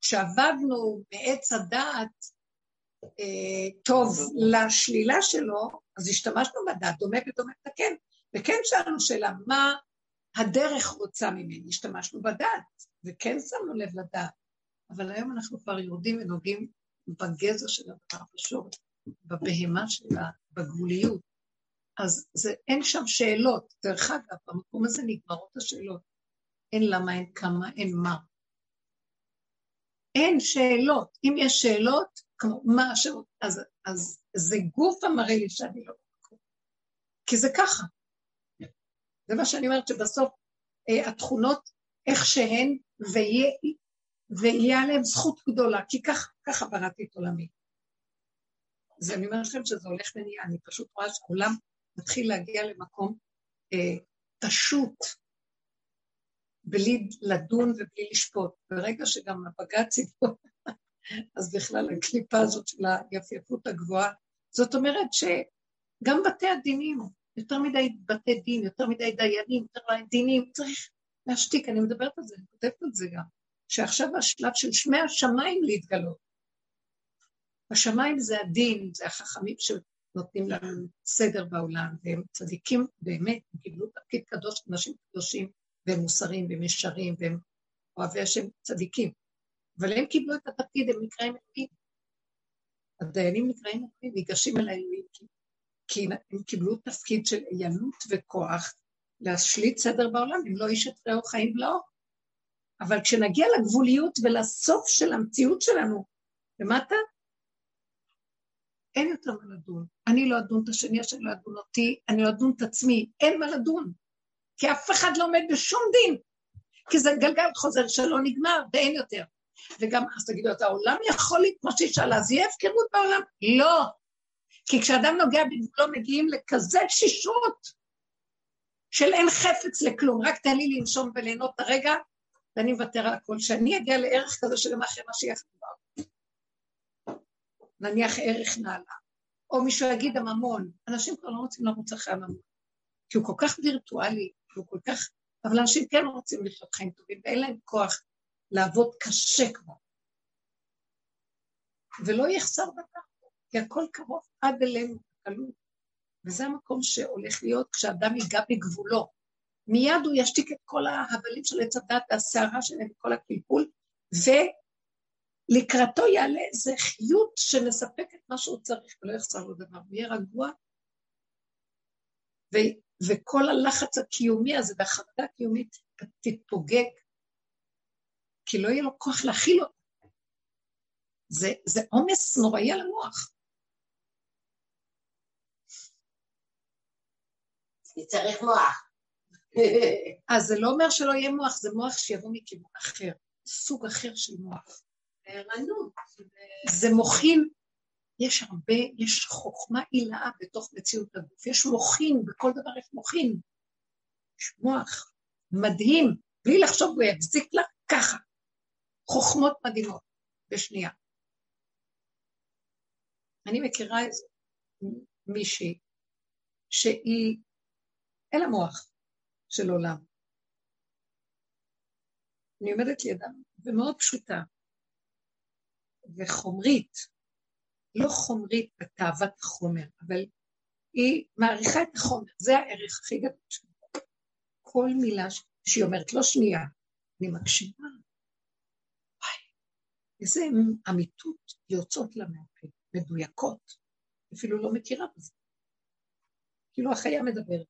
כשעבדנו מעץ הדעת אה, טוב לשלילה שלו, אז השתמשנו בדעת, דומה ודומה מתקן, וכן שאלנו שאלה, מה הדרך רוצה ממני? השתמשנו בדעת, וכן שמנו לב לדעת, אבל היום אנחנו כבר יורדים ונוגעים בגזע של הדבר פשוט, בבהמה שלה, בגבוליות. אז זה, אין שם שאלות. דרך אגב, במקום הזה נגמרות השאלות. אין למה, אין כמה, אין מה. אין שאלות. אם יש שאלות, כמו מה השאלות, אז, אז זה גוף המראה לי שאני לא במקום. כי זה ככה. זה מה שאני אומרת, שבסוף אה, התכונות, איך שהן, ויהיה, ויהיה עליהן זכות גדולה, כי כך, ככה בראתי את עולמי. אז אני אומרת לכם שזה הולך ונהיה, אני פשוט רואה שהעולם מתחיל להגיע למקום אה, פשוט, בלי לדון ובלי לשפוט. ברגע שגם הבג"ץ יבוא, אז בכלל הקליפה הזאת של היפייפות הגבוהה, זאת אומרת שגם בתי הדינים, יותר מדי בתי דין, יותר מדי דיינים, יותר מדי דינים, צריך להשתיק, אני מדברת על זה, אני כותבת על זה גם, שעכשיו השלב של שמי השמיים להתגלות. השמיים זה הדין, זה החכמים שנותנים לנו סדר בעולם, והם צדיקים באמת, הם קיבלו תפקיד קדוש, אנשים קדושים, והם מוסריים, והם ישרים, והם אוהבי השם צדיקים. אבל הם קיבלו את התפקיד, הם נקראים אלוהים. הדיינים נקראים אלוהים, ניגשים אל האלוהים, כי הם קיבלו תפקיד של עיינות וכוח להשליט סדר בעולם, אם לא איש את רעהו חיים בלעו. אבל כשנגיע לגבוליות ולסוף של המציאות שלנו למטה, אין יותר מה לדון. אני לא אדון את השני, השני לא אדון אותי, אני לא אדון את עצמי, אין מה לדון. כי אף אחד לא עומד בשום דין. כי זה גלגל חוזר שלא נגמר ואין יותר. וגם, אז תגידו, את העולם יכול להיות כמו שישאל, אז יהיה הפקרות בעולם? לא. כי כשאדם נוגע בגבולו מגיעים לכזה תשישות של אין חפץ לכלום, רק תן לי לנשום וליהנות את הרגע, ואני מוותר על הכל. שאני אגיע לערך כזה שגם אחרי משיח כבר. נניח ערך נעלה. או מישהו יגיד הממון, אנשים כבר לא רוצים לרוץ אחרי הממון, כי הוא כל כך וירטואלי, הוא כל כך... אבל אנשים כן רוצים לחיות חיים טובים, ואין להם כוח לעבוד קשה כבר. ולא יחסר דבר, כי הכל קרוב עד אלינו, קלות. וזה המקום שהולך להיות כשאדם ייגע בגבולו. מיד הוא ישתיק את כל ההבלים של עץ הדת והסערה שלהם, כל הקלקול, ולקראתו יעלה איזה חיות שמספק את מה שהוא צריך ולא יחסר לו דבר. הוא יהיה רגוע, ו- וכל הלחץ הקיומי הזה והחרדה הקיומית תתפוגג, כי לא יהיה לו כוח להכיל אותה. זה, זה עומס נוראי על המוח. צריך מוח. אז זה לא אומר שלא יהיה מוח, זה מוח שיבוא מכיוון אחר, סוג אחר של מוח. זה מוחין, יש הרבה, יש חוכמה עילאה בתוך מציאות הגוף, יש מוחין, בכל דבר יש מוחין. יש מוח מדהים, בלי לחשוב הוא יחזיק לה ככה. חוכמות מדהימות, בשנייה. אני מכירה איזה מישהי שהיא, אין לה מוח של עולם. אני עומדת לידה, ומאוד פשוטה, וחומרית, לא חומרית בתאוות החומר, אבל היא מעריכה את החומר, זה הערך הכי גדול שלה. כל מילה שהיא אומרת, לא שנייה, אני מקשיבה. איזה אמיתות יוצאות לה מהפה, מדויקות, אפילו לא מכירה בזה. כאילו החיה מדברת,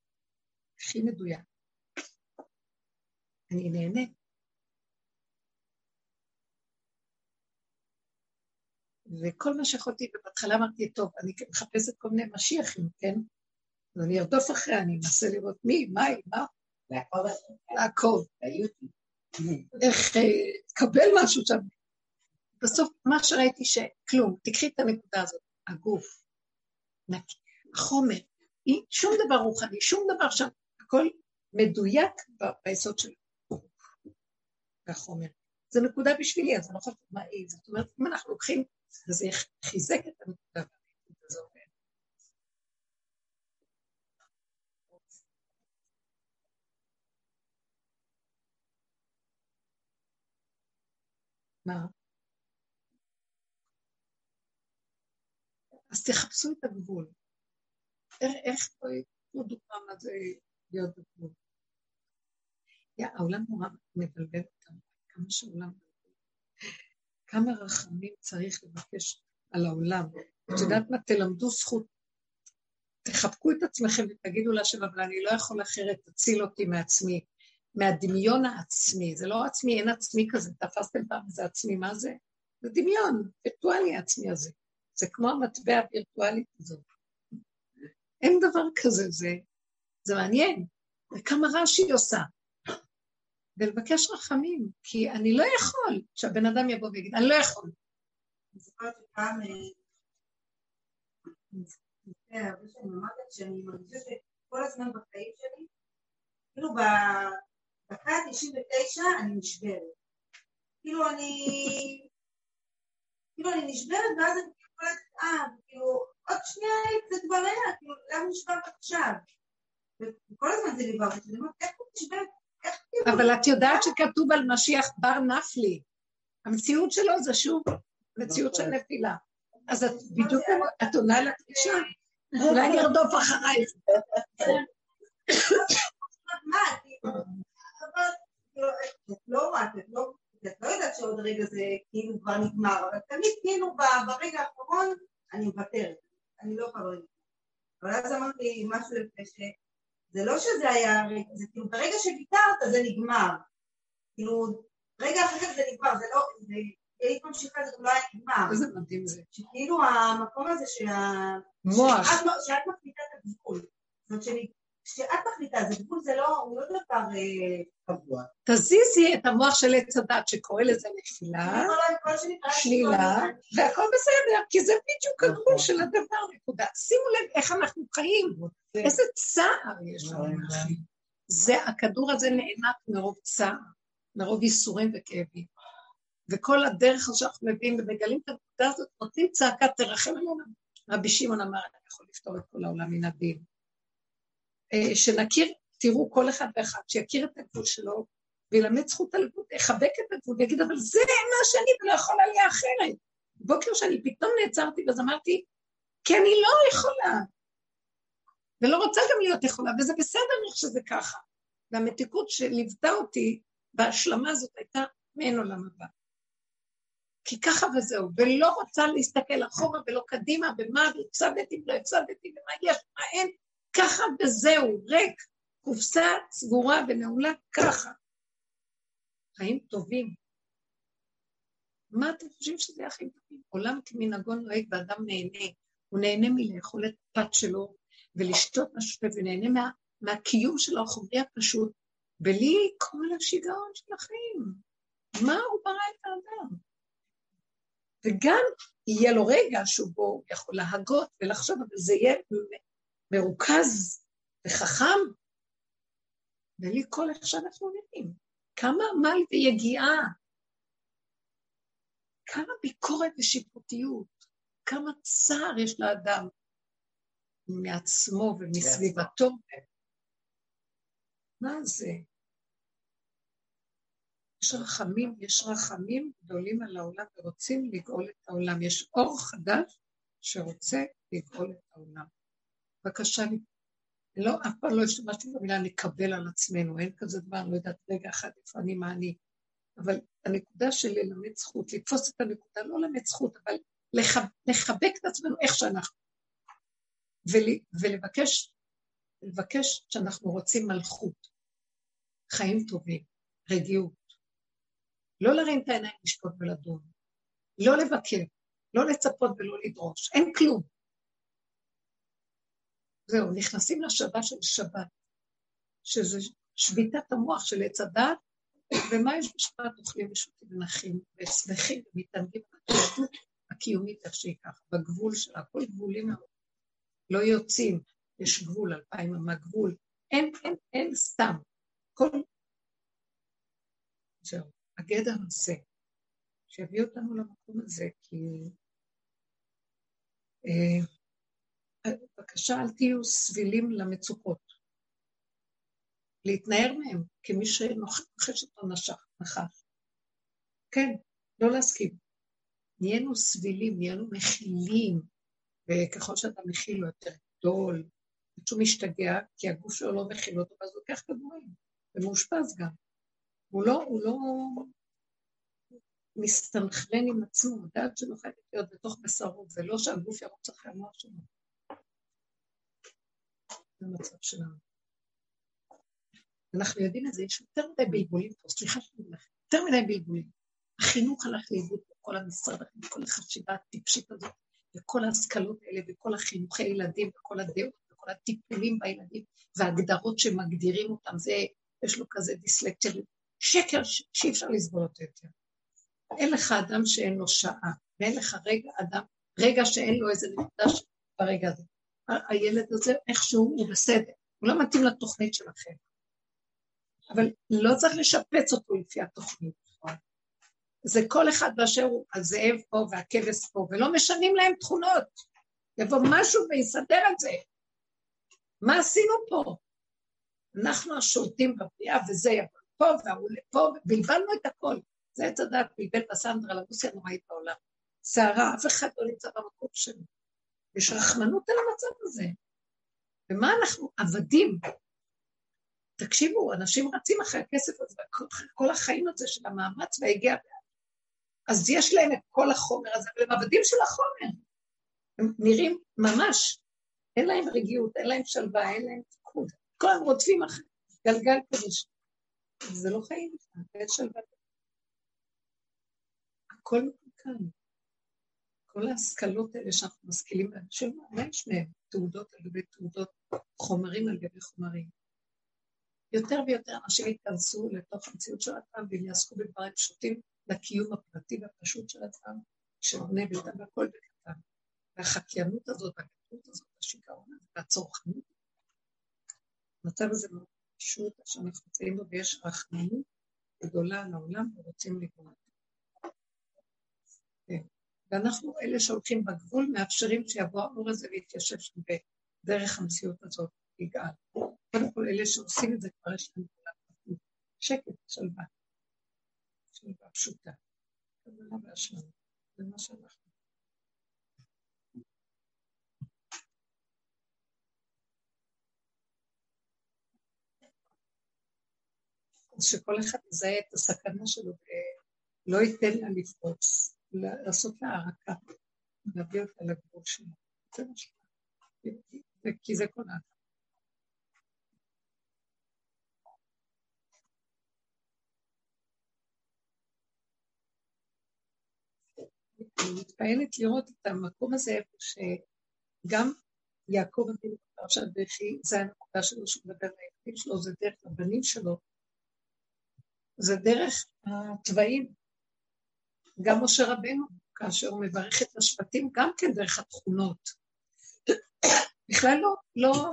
הכי מדויק. אני נהנית. וכל מה שיכולתי, ובהתחלה אמרתי, טוב, אני מחפשת כל מיני משיחים, כן? אז אני ארדוף אחריה, אני אנסה לראות מי, מה היא, מה? לעקוב. איך לקבל אה, משהו שם. בסוף, מה שראיתי שכלום, תקחי את הנקודה הזאת, הגוף, החומר, שום דבר רוחני, שום דבר שם, הכל מדויק ביסוד של החומר. זו נקודה בשבילי, אז אני לא חושבת מה היא, זאת אומרת, אם אנחנו לוקחים, זה חיזק את המחשבה הזאת. מה? אז תחפשו את הגבול. איך, איך לא תנו דוגמה מה זה להיות בגבול. העולם נורא מבלבל אותנו, כמה שהעולם... כמה רחמים צריך לבקש על העולם. את יודעת מה? תלמדו זכות. תחבקו את עצמכם ותגידו להשם, אבל אני לא יכול אחרת, תציל אותי מעצמי, מהדמיון העצמי. זה לא עצמי, אין עצמי כזה. תפסתם פעם איזה עצמי, מה זה? זה דמיון, וירטואלי העצמי הזה. זה כמו המטבע הווירטואלית הזאת. אין דבר כזה, זה, זה מעניין. וכמה רעש היא עושה. ולבקש רחמים, כי אני לא יכול שהבן אדם יבוא ויגיד, אני לא יכול. אני זוכרת שפעם, לפני הרבה שנים אמרתי שאני מרגישה שכל הזמן בחיים שלי, כאילו בדקה ה-99 אני נשברת. כאילו אני, כאילו אני נשברת ואז אני כאילו אה, כאילו עוד שנייה זה כבר היה, כאילו למה נשברת עכשיו? וכל הזמן זה ליווה אני אומרת, איך הוא נשברת? אבל את יודעת שכתוב על משיח בר נפלי. המציאות שלו זה שוב מציאות של נפילה. אז את בדיוק, את עונה לדרישה. אולי אני ארדוף אחרייך. לא רק, את לא יודעת שעוד רגע זה כאילו כבר נגמר, אבל תמיד כאילו ברגע האחרון אני מוותרת, אני לא יכולה לראות. אבל אז אמרתי משהו יפה זה לא שזה היה, זה כאילו ברגע שוויתרת זה נגמר. כאילו, רגע אחרי זה נגמר, זה לא, זה, היית ממשיכה זה גם לא היה נגמר. איזה מדהים זה. שכאילו המקום הזה שה... מוח. שאת, שאת מחליטה את הגבול. זאת אומרת שאת מחליטה, זה גבול זה לא, הוא לא דבר אה, קבוע. תזיזי את המוח של עץ הדת שקורא לזה נפילה, שלילה, והכל בסדר, כי זה בדיוק הגבול של הדבר, נקודה. שימו לב איך אנחנו חיים. איזה צער יש לנו. זה, הכדור הזה נאנק מרוב צער, מרוב ייסורים וכאבים. וכל הדרך הזו שאנחנו מביאים ומגלים את הנקודה הזאת, נותנים צעקה, תרחם עלינו. רבי שמעון אמר, אני יכול לפתור את כל העולם מן הדין. אה, שנכיר, תראו כל אחד ואחד, שיכיר את הגבול שלו, וילמד זכות על גבול, יחבק את הגבול, ויגיד, אבל זה מה שאני ולא יכולה לי אחרת. בוקר שאני פתאום נעצרתי, ואז אמרתי, כי אני לא יכולה. ולא רוצה גם להיות יכולה, וזה בסדר איך שזה ככה. והמתיקות שליוותה אותי בהשלמה הזאת הייתה מעין עולם הבא. כי ככה וזהו, ולא רוצה להסתכל אחורה ולא קדימה, ומה, והפסדתי ולא הפסדתי, ומה יש, מה אין, ככה וזהו, ריק, קופסה סגורה ונעולה ככה. חיים טובים. מה אתם חושבים שזה הכי טובים? עולם כמנהגו נוהג ואדם נהנה. הוא נהנה מלאכול את הפת שלו, ולשתות משהו ונהנה מה, מהקיום של החומרי הפשוט, בלי כל השיגעון של החיים. מה הוא ברא את האדם? וגם יהיה לו רגע שבו יכול להגות ולחשוב, אבל זה יהיה מרוכז וחכם, בלי כל איך שאנחנו נראים. כמה עמל ויגיעה, כמה ביקורת ושיפוטיות, כמה צער יש לאדם מעצמו ומסביבתו. מה זה? יש רחמים, יש רחמים גדולים על העולם ורוצים לגאול את העולם. יש אור חדש שרוצה לגאול את העולם. בבקשה, לא, אף פעם לא השתמשתי במילה נקבל על עצמנו, אין כזה דבר, אני לא יודעת רגע אחד איפה אני, מה אני. אבל הנקודה של ללמד זכות, לתפוס את הנקודה, לא ללמד זכות, אבל לחבק את עצמנו איך שאנחנו. ולבקש לבקש שאנחנו רוצים מלכות, חיים טובים, רגיעות. לא להרים את העיניים לשפוט ולדון, לא לבקר, לא לצפות ולא לדרוש, אין כלום. זהו, נכנסים לשבת של שבת, שזה שביתת המוח של עץ הדת, ומה יש בשבת? אוכלים ושותים ונחים ושמחים ומתענגים על הקיומית איך שהיא ככה, בגבול שלה, כל גבולים מאוד. לא יוצאים, יש גבול, אלפיים אמה גבול, אין, אין, אין סתם. כל... זהו, הגדר הזה, שיביא אותנו למקום הזה, כי... אה, בבקשה, אל תהיו סבילים למצוקות. להתנער מהם כמי שנוחש אותו נחש. כן, לא להסכים. נהיינו סבילים, נהיינו מכילים, וככל שאתה מכיל לו יותר גדול, עד שהוא משתגע, כי הגוף שלו לא מכיל אותו, אז הוא לוקח כדורים, ומאושפז גם. הוא לא, הוא לא מסתנכרן עם עצמו, הדעת שלו חייבת להיות בתוך בשרו, ולא שהגוף ירוץ אחרי המוח שלו. זה המצב שלנו. אנחנו יודעים את זה, יש יותר מדי בלבולים פה, סליחה שאני אומר לכם, יותר מדי בלבולים. החינוך הלך לאיבוד בכל המשרד, כל החשיבה הטיפשית הזאת, וכל ההשכלות האלה, וכל החינוכי ילדים, וכל הדעות, וכל הטיפולים בילדים, וההגדרות שמגדירים אותם, זה, יש לו כזה דיסלקציה, שקר שאי אפשר לסבול אותו יותר. אין לך אדם שאין לו שעה, ואין לך רגע אדם, רגע שאין לו איזה נקודה ברגע הזה. הילד הזה איכשהו הוא בסדר, הוא לא מתאים לתוכנית שלכם. אבל לא צריך לשפץ אותו לפי התוכנית. זה כל אחד באשר הוא, הזאב פה והכבש פה, ולא משנים להם תכונות. יבוא משהו ויסדר את זה. מה עשינו פה? אנחנו השולטים בבריאה, וזה יבוא פה והוא לפה, בלבלנו את הכל. זה עץ הדת בלבל בסנדרה לרוסיה נוראית בעולם. סערה, אף אחד לא נמצא במקום שלו. יש רחמנות על המצב הזה. ומה אנחנו עבדים? תקשיבו, אנשים רצים אחרי הכסף הזה, כל החיים הזה של המאמץ והגיע. אז יש להם את כל החומר הזה, אבל הם עבדים של החומר. הם נראים ממש, אין להם רגיעות, אין להם שלווה, אין להם תקוד. כל הם רודפים אחרי גלגל כזה. זה לא חיים בכלל, אין שלווה. הכל מקולקל. כל ההשכלות האלה שאנחנו משכילים בהן, שמה יש מהם? תעודות על גבי תעודות, חומרים על גבי חומרים. יותר ויותר אנשים ייכנסו לתוך המציאות של עצמם והם יעסקו בדברים פשוטים לקיום הפרטי והפשוט של עצמם, שבונה ביתם והכל בקטן. והחקיינות הזאת, והקטנות הזאת, השיגעון הזה, והצורכנות, המצב הזה מאוד פשוט, שאנחנו נמצאים בו, ויש רחמנות גדולה על העולם ורוצים לגמור. כן. ואנחנו, אלה שהולכים בגבול, מאפשרים שיבוא האור הזה ויתיישב שם בדרך המציאות הזאת, יגאל. קודם כל, אלה שעושים את זה כבר יש להם שקט, שלווה. שלווה פשוטה. כוונה והשלמה. זה מה שאנחנו. אז שכל אחד יזהה את הסכנה שלו ולא ייתן לה לפרוץ, לעשות לה הערקה, להביא אותה לגבול שלו. זה מה ש... כי זה כל האדם. אני מתפעלת לראות את המקום הזה איפה שגם יעקב אבינו בפרשת בכי, זה הנקודה שלו שהוא מדבר לילדים שלו, זה דרך הבנים שלו, זה דרך התוואים. גם משה רבנו, כאשר הוא מברך את השבטים, גם כן דרך התכונות. בכלל לא, לא,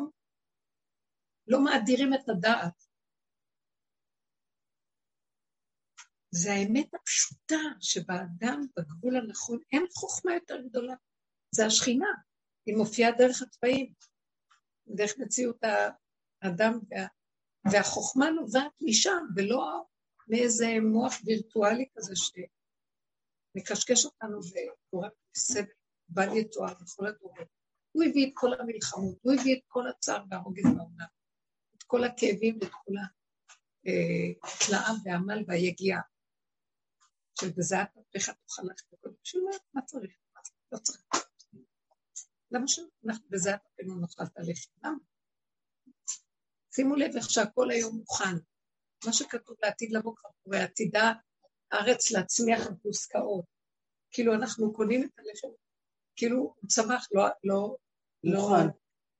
לא מאדירים את הדעת. זה האמת הפשוטה שבאדם, בגבול הנכון, אין חוכמה יותר גדולה. זה השכינה, היא מופיעה דרך התוואים, דרך מציאות האדם, וה, והחוכמה נובעת משם, ולא מאיזה מוח וירטואלי כזה שמקשקש אותנו וגורם סבל, בל יתואר בכל הדורות. הוא הביא את כל המלחמות, הוא הביא את כל הצער והרוגז בעולם, את כל הכאבים ואת כל התלאה והעמל והיגיעה. שבזעת אפיך תוכל ללכת בכל בשביל מה? מה צריך? לא צריך. למה שאנחנו בזעת אפינו נאכל את הלחם? למה? שימו לב איך שהכל היום מוכן. מה שכתוב לעתיד לבוא כבר קורה, עתידה הארץ להצמיח בפוסקאות. כאילו אנחנו קונים את הלחם, כאילו הוא צמח, לא, לא, לא,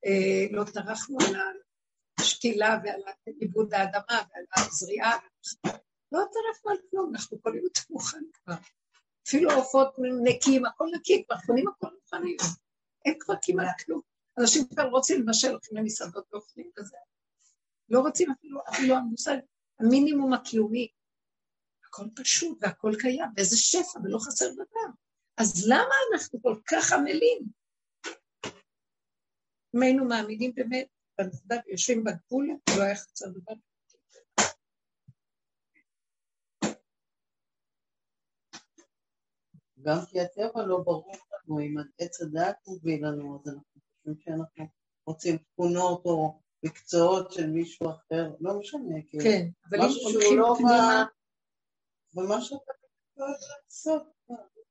אה, לא טרחנו על השתילה ועל עיבוד האדמה ועל הזריעה. לא טרפנו על כלום, אנחנו קונים אותו מוכן כבר. אפילו עופות נקיים, הכל נקי, כבר קונים הכל מוכן היום. אין כבר כמעט כלום. אנשים כבר רוצים לבשל, הולכים למסעדות ואוכלים כזה. לא רוצים אפילו, אפילו המושג, המינימום הקיומי. הכל פשוט והכל קיים, ואיזה שפע, ולא חסר דבר. אז למה אנחנו כל כך עמלים? אם היינו מאמינים באמת, בנקודה ויושבים בגבול, לא היה חסר דבר. גם כי הטבע לא ברור אנחנו, אם עץ הדעת מוביל לנו, אז אנחנו חושבים שאנחנו רוצים תכונות או מקצועות של מישהו אחר, לא משנה, כאילו, כן, אבל אם הולכים לא פנימה... ומה שאתה יכול לעשות,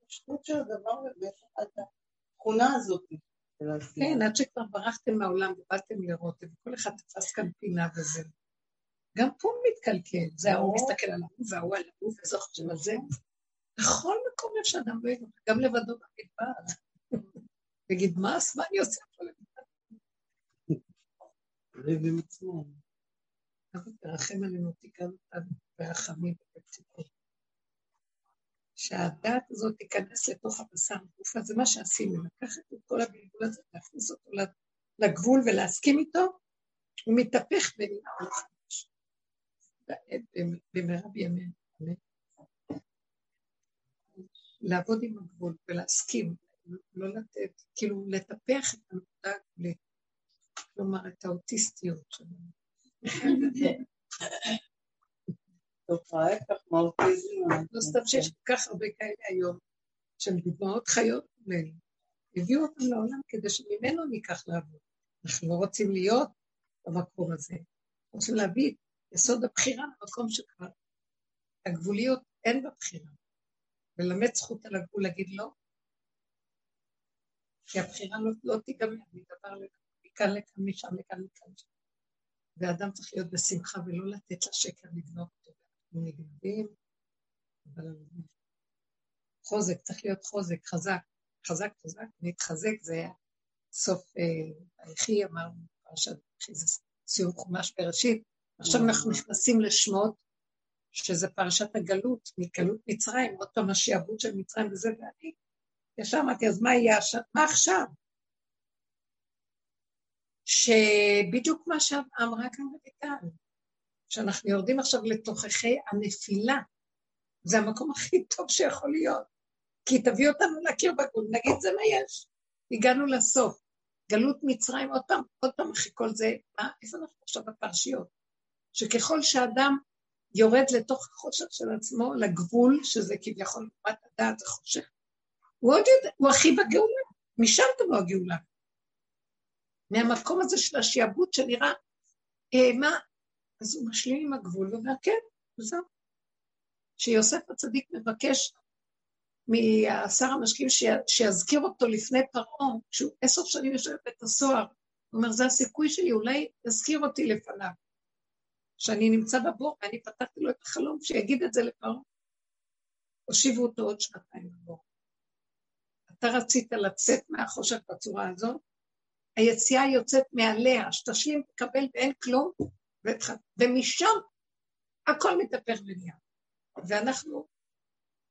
הפשטות של הדבר, ויש לך את התכונה הזאת. כן, עד שכבר ברחתם מהעולם ובאתם לראות, וכל אחד תפס כאן פינה וזה. גם פה מתקלקל, זה ההוא מסתכל על ההוא וההוא על ההוא וזה חושב על זה. בכל מקום יש אדם יגמר, גם לבדו במדבר. תגיד, מה אני עושה פה לבד? ריב עם עצמו. תרחם עלינו, תיקן אותנו ברחמים ובציפור. שהדעת הזאת תיכנס לתוך הבשר הגוף, זה מה שעשינו, לקחת את כל הבלבול הזה, להכניס אותו לגבול ולהסכים איתו, הוא מתהפך עולם חדש. במהרה בימינו, לעבוד עם הגבול ולהסכים, לא לתת, כאילו לטפח את הנקודה הגבולית, כלומר את האוטיסטיות שלנו. לא סתם שיש כל כך הרבה כאלה היום, שהן דוגמאות חיות ממנו. הביאו אותם לעולם כדי שממנו ניקח לעבוד. אנחנו לא רוצים להיות במקום הזה. רוצים להביא את יסוד הבחירה למקום שכבר הגבוליות אין בה בחירה. ולמד זכות על הגבול להגיד לא, כי הבחירה לא, לא תיגמר מדבר מכאן לכאן, משם לכאן, לכאן. ואדם צריך להיות בשמחה ולא לתת לשקר לגנוב אותו. אנחנו נגנבים, אבל חוזק, צריך להיות חוזק, חזק, חזק, חזק, להתחזק, זה היה סוף ויחי, אה, אמרנו, פרשת ויחי, זה סיום חומש בראשית. עכשיו אנחנו נכנסים לשמות, שזה פרשת הגלות, מגלות מצרים, עוד פעם השיעבוד של מצרים וזה, ואני ישר אמרתי, אז מה יהיה עכשיו? מה עכשיו? שבדיוק מה שאמרה כאן רויטל, שאנחנו יורדים עכשיו לתוככי הנפילה, זה המקום הכי טוב שיכול להיות, כי תביא אותנו להכיר בגבול, נגיד זה מה יש, הגענו לסוף. גלות מצרים, עוד פעם, עוד פעם אחרי כל זה, מה, איפה אנחנו עכשיו בפרשיות? שככל שאדם יורד לתוך החושך של עצמו, לגבול, שזה כביכול תנועת הדעת החושך, הוא עוד יודע, הוא הכי בגאולה, משם תבוא הגאולה. מהמקום הזה של השיעבוד שנראה, אה, מה, אז הוא משלים עם הגבול ואומר, כן, וזהו. שיוסף הצדיק מבקש מהשר המשקים שיזכיר אותו לפני פרעה, כשהוא עשר שנים יושב בבית הסוהר, הוא אומר, זה הסיכוי שלי, אולי יזכיר אותי לפניו. שאני נמצא בבור, ואני פתחתי לו את החלום, שיגיד את זה לפרעה. הושיבו אותו עוד שנתיים בבור. אתה רצית לצאת מהחושך בצורה הזאת, היציאה יוצאת מעליה, שתשלים, תקבל ואין כלום, ומשם הכל מתהפך ונהיה. ואנחנו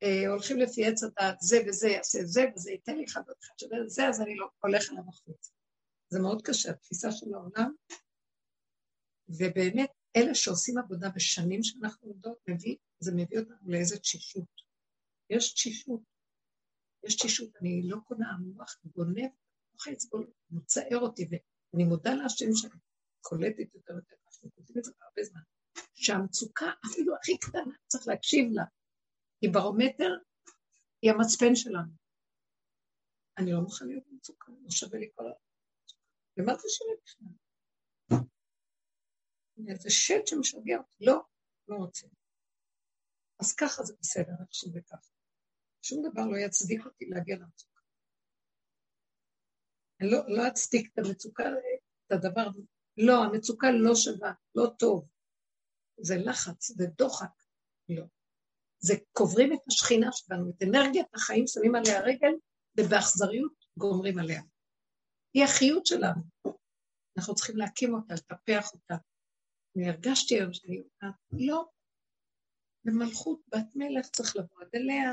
אה, הולכים לפי עץ הדעת, זה וזה יעשה זה, וזה ייתן לי אחד אחד שווה זה, אז אני לא הולך אליו החוצה. זה מאוד קשה, התפיסה של העולם, ובאמת, אלה שעושים עבודה בשנים שאנחנו עובדות, מביא, זה מביא אותנו לאיזה תשישות. יש תשישות. יש תשישות, אני לא קונה, המוח גונב, מוחץ בו, מצער אותי, ואני מודה להשם שאני קולטת יותר ויותר, אנחנו כותבים את זה הרבה זמן, שהמצוקה אפילו הכי קטנה, צריך להקשיב לה, היא ברומטר, היא המצפן שלנו. אני לא מוכן להיות מצוקה, לא שווה לי כל ה... ומה זה שווה בכלל? זה שט שמשגע אותי, לא, לא רוצה. אז ככה זה בסדר, איך שזה ככה. שום דבר לא יצדיק אותי להגיע למצוקה. אני לא, לא אצדיק את המצוקה, את הדבר, לא, המצוקה לא שווה, לא טוב. זה לחץ, זה דוחק, לא. זה קוברים את השכינה שלנו, את אנרגיית החיים, שמים עליה רגל, ובאכזריות גומרים עליה. היא החיות שלנו. אנחנו צריכים להקים אותה, לטפח אותה. אני הרגשתי היום שאני אומרת, לא, במלכות בת מלך צריך לבוא עד אליה,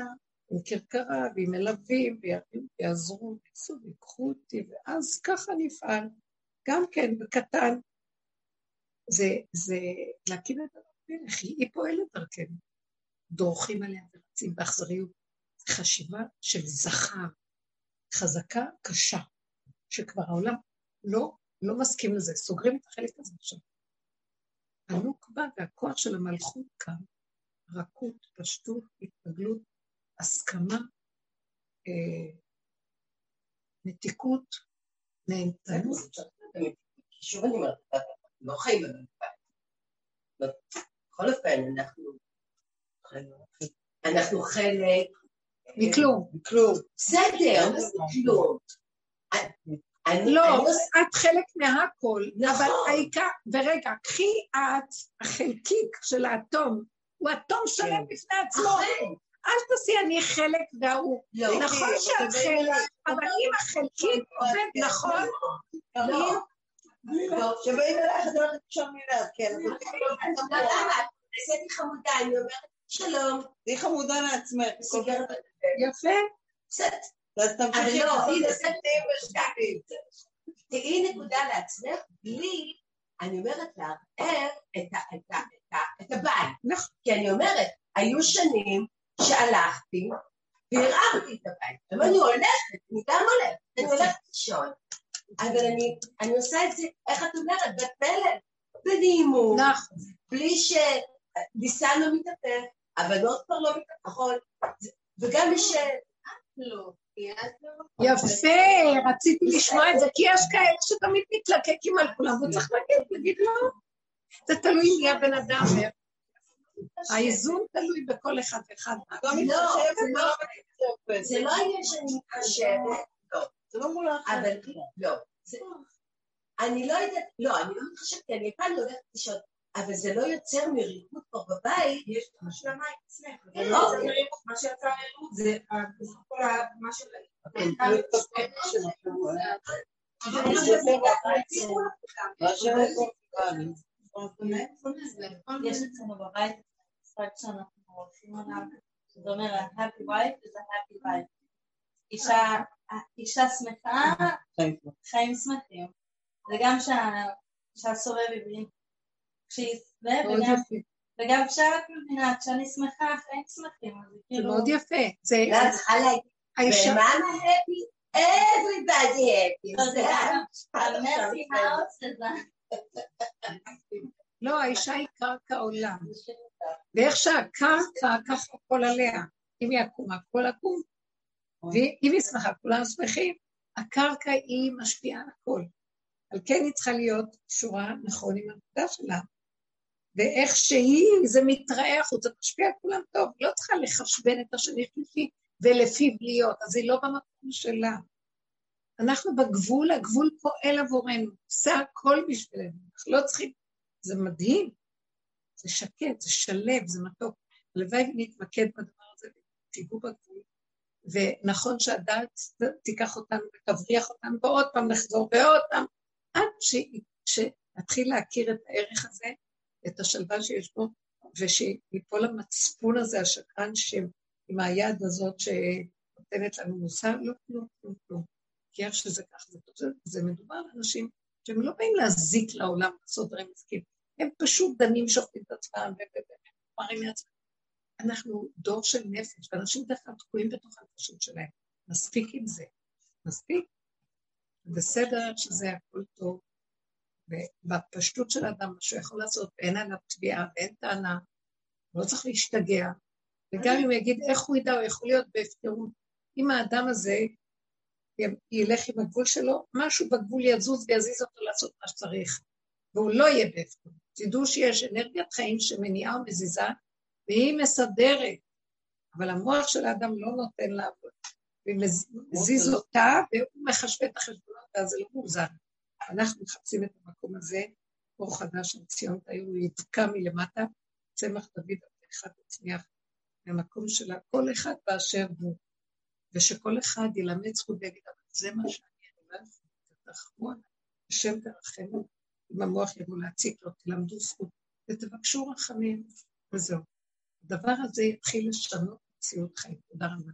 עם כרכרה ועם מלווים, ויביאו, ויעזרו, ויעשו, ויקחו אותי, ואז ככה נפעל. גם כן, בקטן. זה, זה להקים את המלך, היא פועלת דרכנו. דורכים עליה ורצים באכזריות. חשיבה של זכר, חזקה, קשה, שכבר העולם לא, לא מסכים לזה, סוגרים את החלק הזה עכשיו. הנוקבה והכוח של המלכות כאן, רכות, פשטות, התרגלות, הסכמה, אה, מתיקות, נהנתנות. שוב אני אומרת, לא חיים במדבר. בכל אופן, אנחנו אנחנו חלק... מכלום. מכלום. בסדר, זה כלום. לא, את חלק מהכל, אבל נכון. העיקר, ורגע, קחי את החלקיק של האטום, הוא אטום שלם כן. בפני עצמו. אל תעשי אני חלק וההוא. לא, נכון שאת חלק, אבל אם החלקיק עובד נכון, שבאים אלייך את הולכת לישון מילה, כן. עשיתי חמודה, אני אומרת שלום. תהיי חמודה לעצמך. יפה. אז תמשיכי לא, תהיי נקודה לעצמך בלי, אני אומרת לערער את הבית. נכון. כי אני אומרת, היו שנים שהלכתי וערערתי את הבית. אבל אני הולכת, אני גם הולכת, אני הולכת לישון. אבל אני עושה את זה, איך את אומרת, בפלא, בנעימות, נכון. בלי שליסן מתהפך, הבנות כבר לא מתהפכות, וגם מי ש... לא. יפה, רציתי לשמוע את זה, כי יש כאלה שתמיד מתלקקים על כולם, וצריך להגיד, להגיד לא. זה תלוי מי הבן אדם. האיזון תלוי בכל אחד ואחד. לא, זה לא עניין שאני מתחשבת, לא. זה לא מול האחר. אבל לא. אני לא יודעת, לא, אני לא מתחשבת, כי אני כאן הולכת לישון. אבל זה לא יוצר מרירות פה בבית. יש השלמה עם עצמך. לא, מה שיצא מרירות זה כל מה של... יש אצלנו בבית משחק שאנחנו הולכים עליו, זאת אומרת, happy wife is a happy wife. אישה שמחה, חיים שמחים. וגם שהסובב וגם כשאת מבינה, כשאני שמחה, החיים שמחים, זה כאילו... זה מאוד יפה. זה... האישה... everybody happy. לא, האישה היא קרקע עולם. ואיך שהקרקע, ככה הכל עליה. אם היא עקומה, הכל עקום. ואם היא שמחה, כולם שמחים. הקרקע היא משפיעה על הכל. על כן היא צריכה להיות שורה נכון עם הנקודה שלה. ואיך שהיא, זה מתראה החוצה, משפיע על כולם טוב, לא צריכה לחשבן את השני שלישי ולפיו להיות, אז היא לא במקום שלה. אנחנו בגבול, הגבול פועל עבורנו, עושה הכל בשבילנו, אנחנו לא צריכים, זה מדהים, זה שקט, זה שלב, זה מתוק. הלוואי ונתמקד בדבר הזה ותיגעו בגבול. ונכון שהדעת תיקח אותנו ותבריח אותנו, ועוד פעם נחזור ועוד פעם, עד שנתחיל להכיר את הערך הזה, את השלווה שיש בו, ושיפול המצפון הזה, השקרן עם היד הזאת שנותנת לנו מוסר, לא כלום, כלום, כלום. כי איך שזה כך, זה, זה, זה מדובר על אנשים שהם לא באים להזיק לעולם, לעשות דברים עסקים, הם פשוט דנים, שופטים את עצמם ומראים מעצמם. אנחנו דור של נפש, ואנשים בדרך כלל תקועים בתוך הנפשות שלהם. מספיק עם זה. מספיק. בסדר שזה הכל טוב, ובפשטות של האדם, מה שהוא יכול לעשות, אין עליו תביעה ואין טענה, לא צריך להשתגע, וגם אם יגיד איך הוא ידע, הוא יכול להיות בהפקרות. אם האדם הזה ילך עם הגבול שלו, משהו בגבול יזוז ויזיז אותו לעשות מה שצריך, והוא לא יהיה בהפקרות. תדעו שיש אנרגיית חיים שמניעה ומזיזה, והיא מסדרת, אבל המוח של האדם לא נותן לעבוד, ומזיז אותה, והוא מחשב את החשבונות, ואז זה לא מאוזן. אנחנו מחפשים את המקום הזה, אור חדש של ציון תאיר, הוא יתקע מלמטה, צמח דוד אחד יצמיח מהמקום שלה, כל אחד באשר הוא, ושכל אחד ילמד זכות ויגיד, אבל זה מה שאני, אני לא יכול, תתרחמו עליי, השם תרחמו, אם המוח יבוא להציק לו, תלמדו זכות, ותבקשו רחמים, וזהו. הדבר הזה יתחיל לשנות מציאות חיים. תודה רבה.